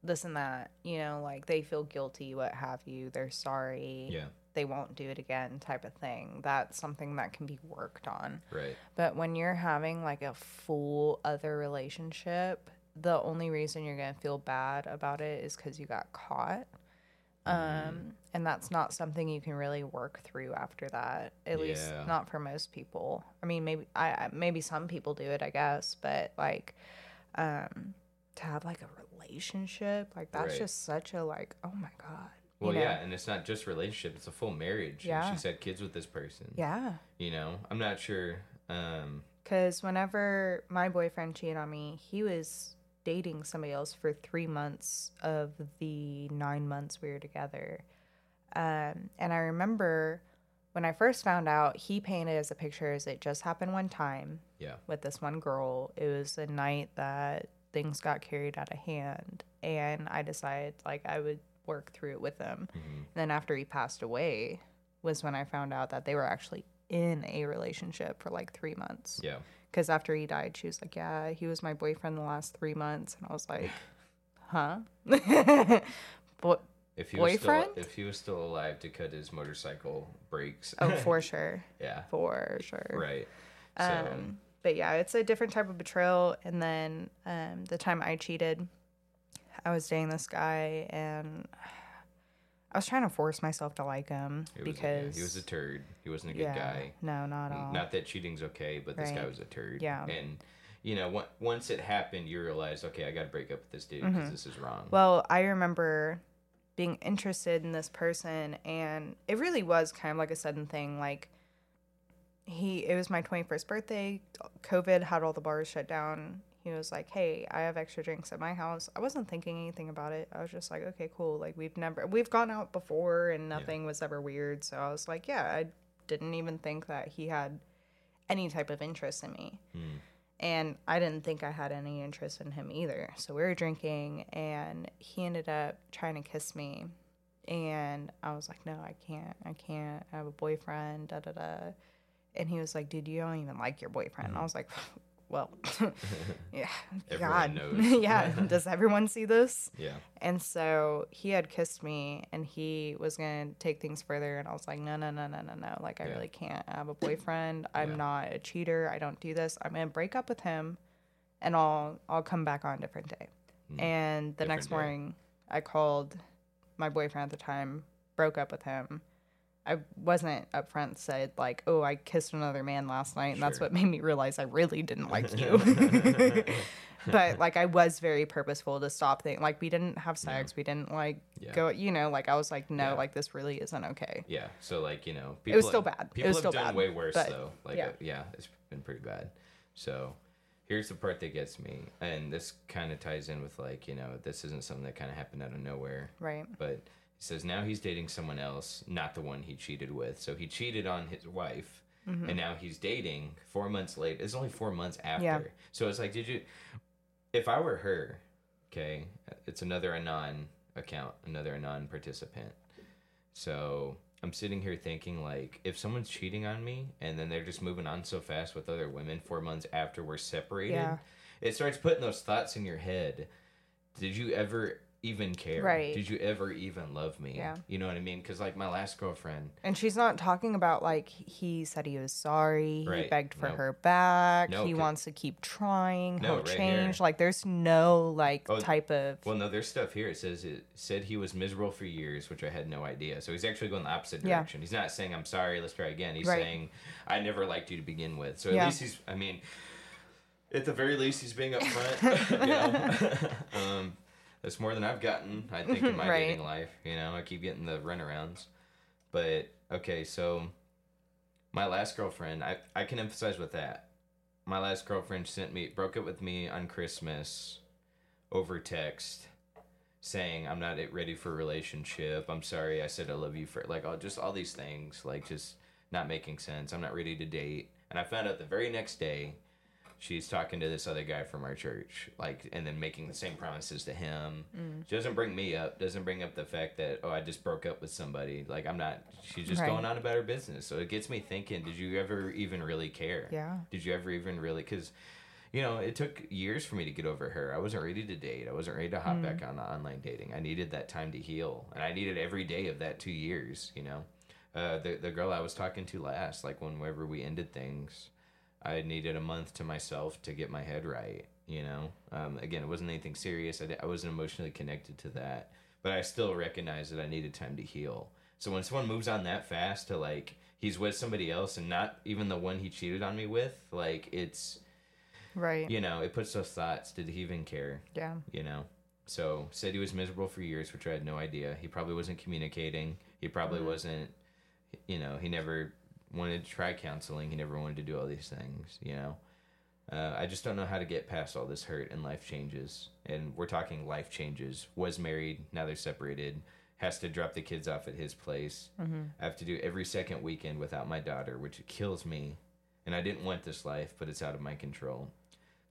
this and that, you know, like they feel guilty, what have you, they're sorry yeah, they won't do it again type of thing. That's something that can be worked on. right. But when you're having like a full other relationship, the only reason you're going to feel bad about it is cuz you got caught. Um and that's not something you can really work through after that. At least not for most people. I mean, maybe I I- maybe some people do it, I guess, but like um to have like a relationship, like that's Right. just such a like, oh my god. you Well, know? yeah, and it's not just relationship; it's a full marriage. and Yeah. she's had kids with this person. Yeah. You know, I'm not sure. Um, Because whenever my boyfriend cheated on me, he was dating somebody else for three months of the nine months we were together. Um, and I remember when I first found out, he painted as a picture as it just happened one time yeah, with this one girl. It was a night that things got carried out of hand. And I decided like I would work through it with him. Mhm. then after he passed away was when I found out that they were actually in a relationship for like three months. yeah, Because after he died, she was like, "Yeah, he was my boyfriend the last three months," and I was like, "Huh?" but If he Boyfriend? was still if he was still alive to cut his motorcycle brakes. Oh, for sure. yeah. For sure. Right. So Um, but yeah, it's a different type of betrayal. And then um, the time I cheated, I was dating this guy, and I was trying to force myself to like him was, a, yeah, because he was a turd. He wasn't a good yeah, guy. No, not at all. Not that cheating's okay, but this guy was a turd. Yeah. And you know, on- once it happened, you realize, okay, I got to break up with this dude because this is wrong. Mm-hmm. Well, I remember being interested in this person, and it really was kind of like a sudden thing. Like, he, it was my 21st birthday. COVID had all the bars shut down. He was like, Hey, I have extra drinks at my house. I wasn't thinking anything about it. I was just like, Okay, cool. Like, we've never, we've gone out before, and nothing was ever weird. So I was like, Yeah, I didn't even think that he had any type of interest in me hmm. and I didn't think I had any interest in him either. So we were drinking, and he ended up trying to kiss me, and I was like, "No, I can't. I can't. I have a boyfriend." Da da da. And he was like, "Dude, you don't even like your boyfriend." And I was like, "Well, yeah, God, knows. yeah. Does everyone see this?" yeah. And so he had kissed me and he was going to take things further. And I was like, no, no, no, no, no, no. Like, I Yeah. really can't. I have a boyfriend. I'm Yeah. not a cheater. I don't do this. I'm going to break up with him and I'll, I'll come back on a different day. And the next Mm. Different day. morning, I called my boyfriend at the time, broke up with him. I wasn't upfront said like, "Oh, I kissed another man last night," and that's what made me realize I really didn't like you. but like, I was very purposeful to stop things. Like, we didn't have sex. We didn't like Yeah. go. You know, like I was like, "No, Yeah. like this really isn't okay." Yeah. So like you know, It was still bad. It People was have still done bad, way worse but, though. Like yeah. uh, yeah, it's been pretty bad. So here's the part that gets me, and this kind of ties in with like you know this isn't something that kind of happened out of nowhere. Right. But he says now he's dating someone else, not the one he cheated with. So he cheated on his wife, mm-hmm. and now he's dating four months late. It's only four months after. Yeah. So it's like, did you? If I were her, okay, it's another anon account, another anon participant. So I'm sitting here thinking like, if someone's cheating on me and then they're just moving on so fast with other women four months after we're separated, Yeah. it starts putting those thoughts in your head. Did you ever even care? Right. Did you ever even love me? Yeah. You know what I mean? Because like my last girlfriend, And she's not talking about like he said he was sorry, he Right. begged for No. her back, No, he wants to keep trying, No, he'll right change. here. Like there's no like Oh, type of well, no, there's stuff here. It says it said he was miserable for years, which I had no idea. So he's actually going the opposite Yeah. direction. He's not saying I'm sorry, let's try again. He's Right. saying I never liked you to begin with. So at Yeah. least he's. I mean, at the very least, he's being upfront. you know, um, that's more than I've gotten. I think in mm-hmm, my Right. dating life. You know, I keep getting the runarounds. But okay, so my last girlfriend, I I can emphasize with that. My last girlfriend sent me broke up with me on Christmas over text saying I'm not ready for a relationship. I'm sorry I said I love you for like all just all these things like just not making sense. I'm not ready to date. And I found out the very next day she's talking to this other guy from our church like and then making the same promises to him. She doesn't bring me up, doesn't bring up the fact that oh I just broke up with somebody. Like I'm not she's just Right. going on about her business. So it gets me thinking, did you ever even really care? Yeah. Did you ever even really cuz you know, it took years for me to get over her. I wasn't ready to date. I wasn't ready to hop back on online dating. I needed that time to heal, and I needed every day of that two years. You know, uh, the the girl I was talking to last, like whenever we ended things, I needed a month to myself to get my head right. You know, um, again, it wasn't anything serious. I, I wasn't emotionally connected to that, but I still recognized that I needed time to heal. So when someone moves on that fast to like he's with somebody else and not even the one he cheated on me with, like it's right. you know, it puts those thoughts. Did he even care? Yeah. You know, so said he was miserable for years, which I had no idea. He probably wasn't communicating. He probably Mm-hmm. wasn't. You know, he never wanted to try counseling. He never wanted to do all these things. You know, uh, I just don't know how to get past all this hurt and life changes. And we're talking life changes. Was married, now they're separated. Has to drop the kids off at his place. Mm-hmm. I have to do every second weekend without my daughter, which kills me. And I didn't want this life, but it's out of my control.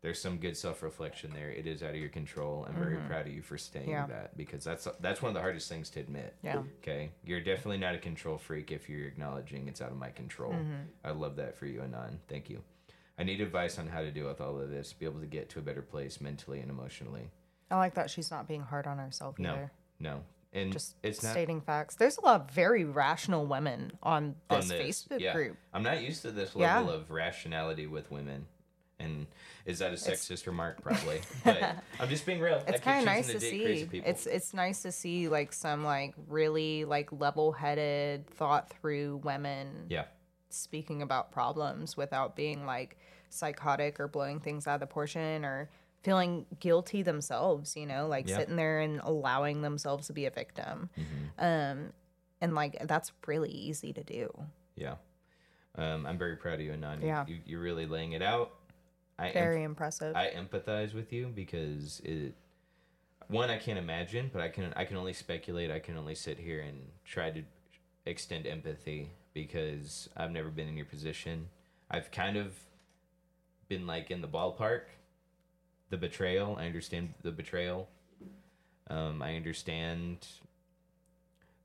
There's some good self-reflection there. It is out of your control. I'm very proud of you for staying Mm-hmm. Yeah. that because that's that's one of the hardest things to admit. Yeah. Okay, you're definitely not a control freak if you're acknowledging it's out of my control. Mm-hmm. I love that for you, Anon. Thank you. I need advice on how to deal with all of this, be able to get to a better place mentally and emotionally. I like that she's not being hard on herself No, either. no. and just it's not stating facts. There's a lot of very rational women on on this, Facebook yeah. group. I'm not used to this Yeah. level of rationality with women. And is that a sexist remark? Probably. But I'm just being real. It's kind of nice to see. It's it's nice to see like some like really like level-headed, thought-through women yeah. speaking about problems without being like psychotic or blowing things out of proportion or feeling guilty themselves, you know, like Yeah. sitting there and allowing themselves to be a victim. Mm-hmm. Um and like that's really easy to do. Yeah. Um, I'm very proud of you, Anon. Yeah. You, you're really laying it out. I em- Very impressive. I empathize with you because it one I can't imagine, but I can I can only speculate. I can only sit here and try to extend empathy because I've never been in your position. I've kind of been like in the ballpark. The betrayal, I understand the betrayal. Um, I understand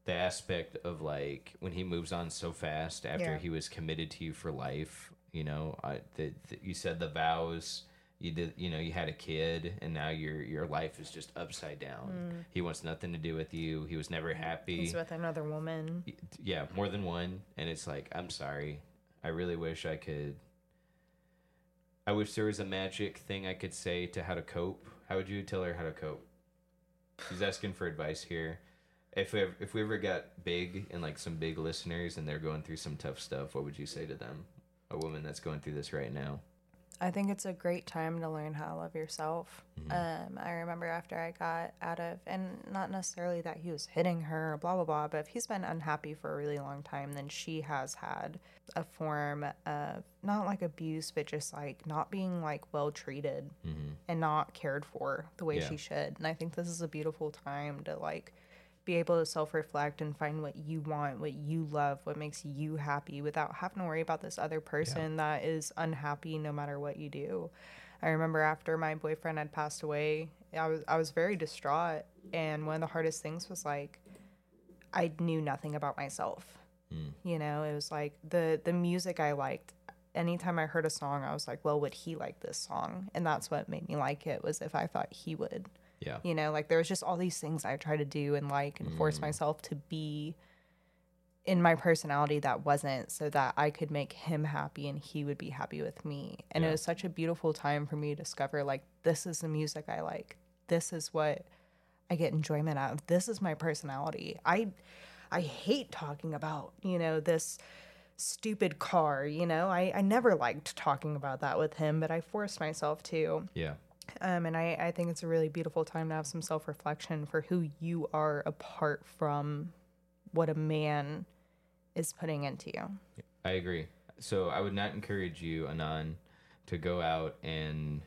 the aspect of like when he moves on so fast after Yeah. he was committed to you for life. You know, I the, the, you said the vows. You did, you know, you had a kid, and now your your life is just upside down. He wants nothing to do with you. He was never happy. Mm. He's with another woman. Yeah, more than one, and it's like I'm sorry. I really wish I could. I wish there was a magic thing I could say to how to cope. How would you tell her how to cope? She's asking for advice here. If we ever, if we ever got big and like some big listeners and they're going through some tough stuff, what would you say to them? A woman that's going through this right now. I think it's a great time to learn how to love yourself. Mm-hmm. Um, I remember after I got out of, and not necessarily that he was hitting her or blah, blah, blah, but if he's been unhappy for a really long time, then she has had a form of not like abuse, but just like not being like well treated and not cared for the way Mm-hmm. Yeah. she should. And I think this is a beautiful time to like be able to self reflect and find what you want, what you love, what makes you happy without having to worry about this other person that is unhappy no matter what you do. I remember after my boyfriend had passed away, I was I was very distraught and one of the hardest things was like I knew nothing about myself. Hmm. You know, it was like the the music I liked anytime I heard a song, I was like, well, would he like this song? And that's what made me like it was if I thought he would. Yeah. You know, like there was just all these things I try to do and like and force mm. myself to be in my personality that wasn't so that I could make him happy and he would be happy with me. And it was such a beautiful time for me to discover like this is the music I like. This is what I get enjoyment out of. This is my personality. I I hate talking about, you know, this stupid car, you know. I, I never liked talking about that with him, but I forced myself to. Yeah. Um, and I, I think it's a really beautiful time to have some self reflection for who you are apart from what a man is putting into you. I agree. So I would not encourage you, Anon, to go out and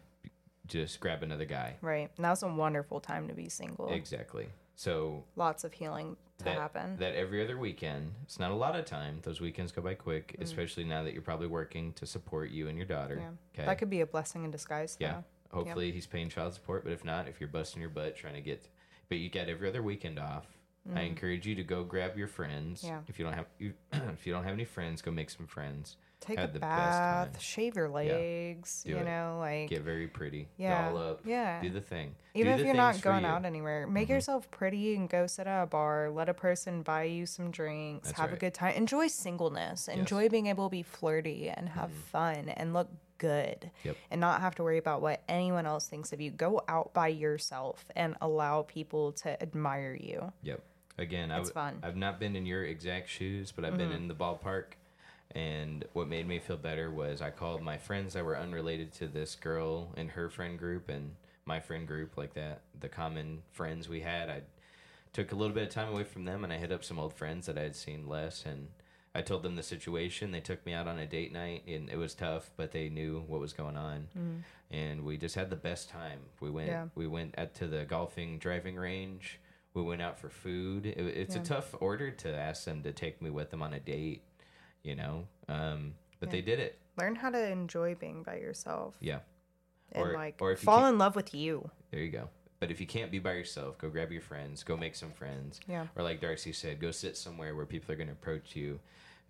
just grab another guy. Right. Now's a wonderful time to be single. Exactly. So Lots of healing to that, happen. that every other weekend, it's not a lot of time. Those weekends go by quick, especially now that you're probably working to support you and your daughter. Mm. yeah. Okay. That could be a blessing in disguise. yeah. Hopefully he's paying child support, but if not, if you're busting your butt trying to get, but you get every other weekend off. I encourage you to go grab your friends. Mm. Yeah. If you don't have you, if you don't have any friends, go make some friends. Take Have a the best bath, time. shave your legs, Do you it. know, like Get very pretty. Yeah, Doll up. yeah. Do the thing. even if you're things not for going you. Mm-hmm. out anywhere, make yourself pretty and go sit at a bar. Let a person buy you some drinks. That's have a good time. Enjoy singleness. Enjoy being able to be flirty and have fun and look good Mm-hmm. Yep. and not have to worry about what anyone else thinks of you. Go out by yourself and allow people to admire you. Yep. Again, I It's w- fun. Mm-hmm. I've not been in your exact shoes, but I've been in the ballpark. And what made me feel better was I called my friends that were unrelated to this girl and her friend group and my friend group, like that, the common friends we had. I took a little bit of time away from them and I hit up some old friends that I had seen less. And I told them the situation. They took me out on a date night and it was tough, but they knew what was going on. Mm. And we just had the best time. We went, Yeah. we went at to the golfing driving range. We went out for food. It, it's a tough order to ask them to take me with them on a date, you know. Um, but Yeah. they did it. Learn how to enjoy being by yourself Yeah, and Or- like or fall in love with you. there you go. But if you can't be by yourself, go grab your friends. Go make some friends. Yeah. Or like Darci said, go sit somewhere where people are going to approach you,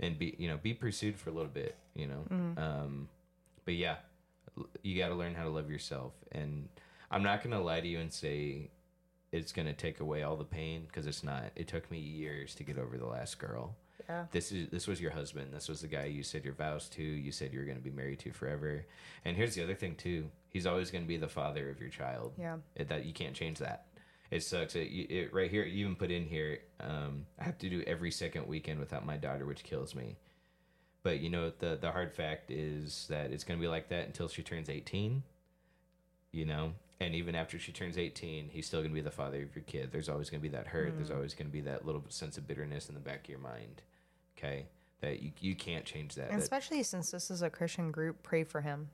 and be you know be pursued for a little bit. You know. Mm-hmm. Um, but yeah, you got to learn how to love yourself. And I'm not going to lie to you and say it's gonna take away all the pain because it's not. It took me years to get over the last girl. Yeah. This is this was your husband. This was the guy you said your vows to. You said you were gonna be married to forever. And here's the other thing too. He's always gonna be the father of your child. Yeah. It, that you can't change that. It sucks. It, it right here. You even put in here. Um, I have to do every second weekend without my daughter, which kills me. But you know the the hard fact is that it's gonna be like that until she turns eighteen. You know, and even after she turns eighteen, he's still gonna be the father of your kid. There's always gonna be that hurt. There's always gonna be that little sense of bitterness in the back of your mind. Okay, that you you can't change that. That- especially since this is a Christian group, pray for him.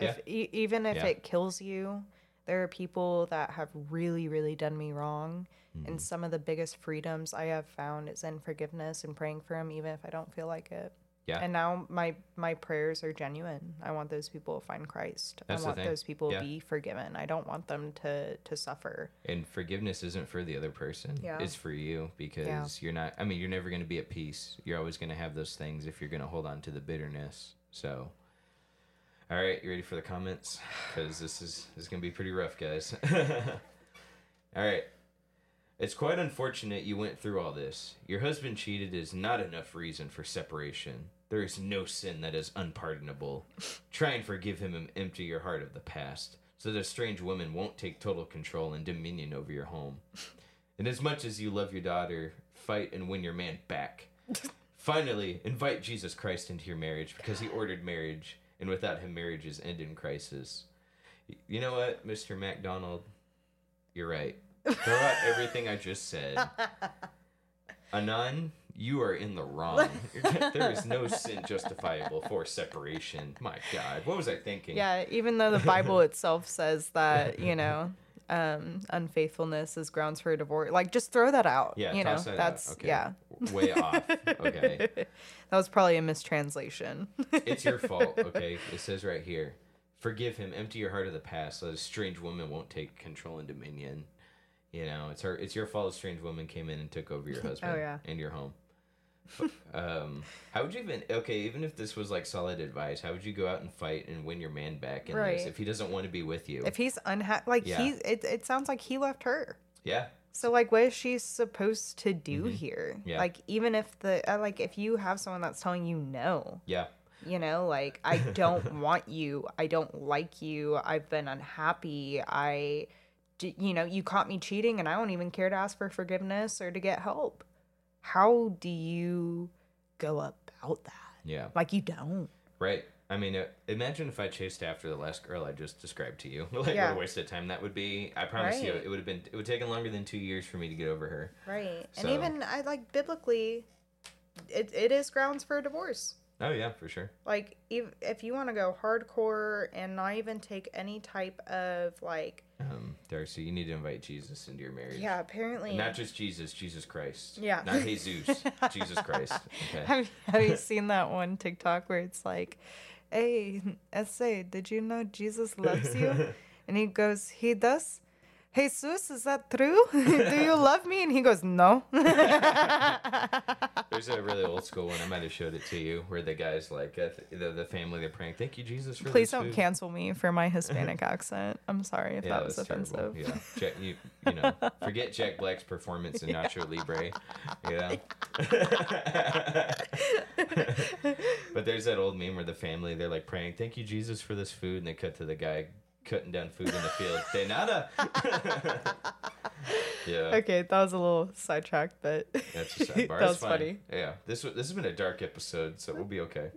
Yeah. If e- even if Yeah. it kills you, there are people that have really, really done me wrong, Mm-hmm. and some of the biggest freedoms I have found is in forgiveness and praying for them, even if I don't feel like it. Yeah. And now my my prayers are genuine. I want those people to find Christ. That's I want those people Yeah. to be forgiven. I don't want them to to suffer. And forgiveness isn't for the other person. Yeah. It's for you because you're not I mean, you're never gonna be at peace. You're always gonna have those things if you're gonna hold on to the bitterness. So all right, you ready for the comments? Because this is this is gonna be pretty rough, guys. all right. It's quite unfortunate you went through all this. Your husband cheated is not enough reason for separation. There is no sin that is unpardonable. Try and forgive him and empty your heart of the past, so that a strange woman won't take total control and dominion over your home. And as much as you love your daughter, fight and win your man back. Finally, invite Jesus Christ into your marriage because he ordered marriage, and without him, marriages end in crisis. You know what, Mr. MacDonald? You're right. Throw out everything I just said. Anon, you are in the wrong. there is no sin justifiable for separation. My God, what was I thinking? Yeah, even though the Bible itself says that, you know, um, unfaithfulness is grounds for a divorce. Like, just throw that out. Yeah, you know, that out. that's Okay. yeah. Way off. Okay. that was probably a mistranslation. It's your fault, okay? It says right here. Forgive him, empty your heart of the past, so that a strange woman won't take control and dominion. You know, it's her it's your fault a strange woman came in and took over your husband Oh, yeah. and your home. um how would you even okay, even if this was like solid advice, how would you go out and fight and win your man back in this Right. if he doesn't want to be with you? if he's unhappy, like Yeah. he, it, it sounds like he left her. yeah. So like, what is she supposed to do here? Mm-hmm. Yeah. Like, even if the uh, like, if you have someone that's telling you no, Yeah. you know, like I don't want you, I don't like you, I've been unhappy, I, you know, you caught me cheating, and I don't even care to ask for forgiveness or to get help. How do you go about that? Yeah. Like, you don't. Right. I mean, uh, imagine if I chased after the last girl I just described to you. like Yeah. what a waste of time that would be. I promise you, it would have been. It would have taken longer than two years for me to get over her. Right. So- And even I like biblically, it, it is grounds for a divorce. Oh yeah, for sure. Like if if you want to go hardcore and not even take any type of like Um, Darci, you need to invite Jesus into your marriage. yeah, apparently And not just Jesus, Jesus Christ. Yeah. Not Jesus, Jesus Christ. Okay. Have, have you seen that one TikTok where it's like, "Hey, essay, did you know Jesus loves you?" and he goes, "He does." Jesus, is that true? Do you love me? And he goes, No. There's a really old school one. I might have showed it to you, where the guys like uh, the the family they're praying. Thank you, Jesus, for Please don't food." cancel me for my Hispanic accent. I'm sorry if Yeah, that was offensive. terrible. Yeah, Jack, you you know, forget Jack Black's performance in Nacho Libre. Yeah. but there's that old meme where the family they're like praying, "Thank you, Jesus, for this food," and they cut to the guy cutting down food in the field. De nada. yeah. Okay, that was a little sidetracked, but That's a sidebar. that was fine. funny. Yeah, this wa- this has been a dark episode, so we'll be okay.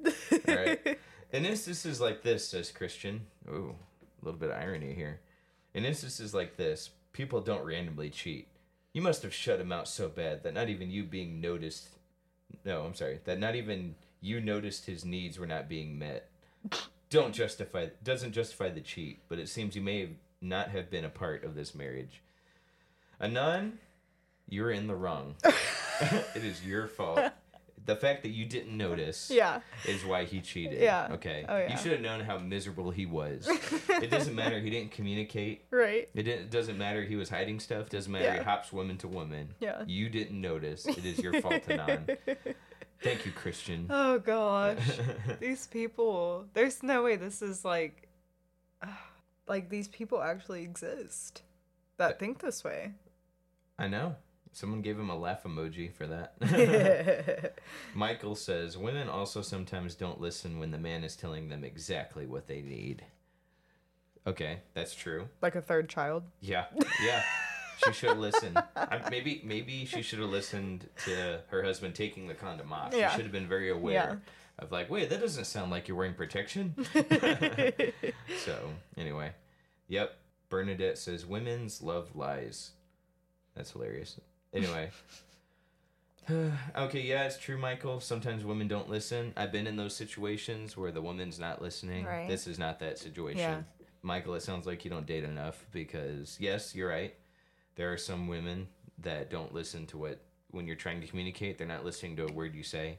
All right. In instances like this, says Christian. Ooh, a little bit of irony here. In instances like this, people don't randomly cheat. You must have shut him out so bad that not even you being noticed. No, I'm sorry. That not even you noticed his needs were not being met. Don't justify doesn't justify the cheat, but it seems you may not have been a part of this marriage. Anon, you're in the wrong. it is your fault. The fact that you didn't notice Yeah. is why he cheated. Yeah. Okay. Oh, yeah. You should have known how miserable he was. it doesn't matter. He didn't communicate. Right. It, didn't, it doesn't matter. He was hiding stuff. Doesn't matter. Yeah. He hops woman to woman. Yeah. You didn't notice. It is your fault, Anon. Thank you, Christian. Oh gosh. these people. There's no way this is like like these people actually exist that think this way. I know. Someone gave him a laugh emoji for that. Michael says women also sometimes don't listen when the man is telling them exactly what they need. Okay, that's true. like a third child. Yeah, yeah. She should have listened. I, maybe, maybe she should have listened to her husband taking the condom off. Yeah. She should have been very aware Yeah. of like, wait, that doesn't sound like you're wearing protection. so anyway, yep. Bernadette says women's love lies. That's hilarious. Anyway. okay, yeah, it's true, Michael. Sometimes women don't listen. I've been in those situations where the woman's not listening. Right. This is not that situation. Yeah. Michael, it sounds like you don't date enough because, yes, you're right. There are some women that don't listen to what, when you're trying to communicate, they're not listening to a word you say.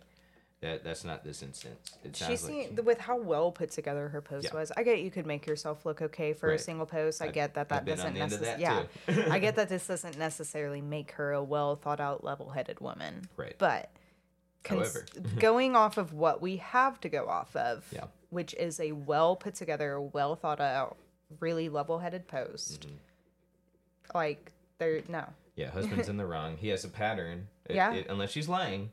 That That's not this instance. It She sounds like seemed with how well put together her post Yeah. was. I get you could make yourself look okay for a single post. I I've- get that that doesn't the end of that, necessarily. Yeah. I get that this doesn't necessarily make her a well thought out, level headed woman. Right. But cons- going off of what we have to go off of, Yeah. which is a well put together, well thought out, really level headed post. Mm-hmm. Like there, no, Yeah, husband's in the wrong. He has a pattern. It- Yeah. it- unless she's lying,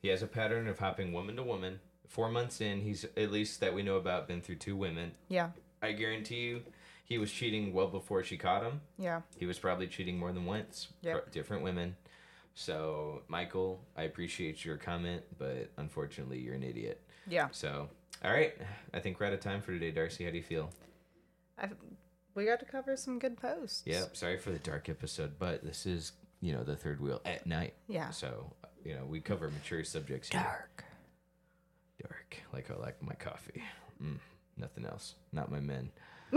he has a pattern of hopping woman to woman. Four months in, he's at least that we know about been through two women. yeah, I guarantee you, he was cheating well before she caught him. yeah, He was probably cheating more than once. Fr- Different women. So, Michael, I appreciate your comment, but unfortunately, you're an idiot. yeah. So, all right. I think we're out of time for today, Darci. How do you feel? i we got to cover some good posts. Yep. Sorry for the dark episode, but this is, you know, the third wheel at night. Yeah. So, you know, we cover mature subjects here. Dark. Dark. Like I like my coffee. Mm, nothing else. Not my men.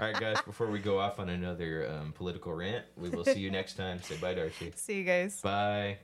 All right, guys, before we go off on another um, political rant, we will see you next time. Say bye, Darci. See you guys. Bye.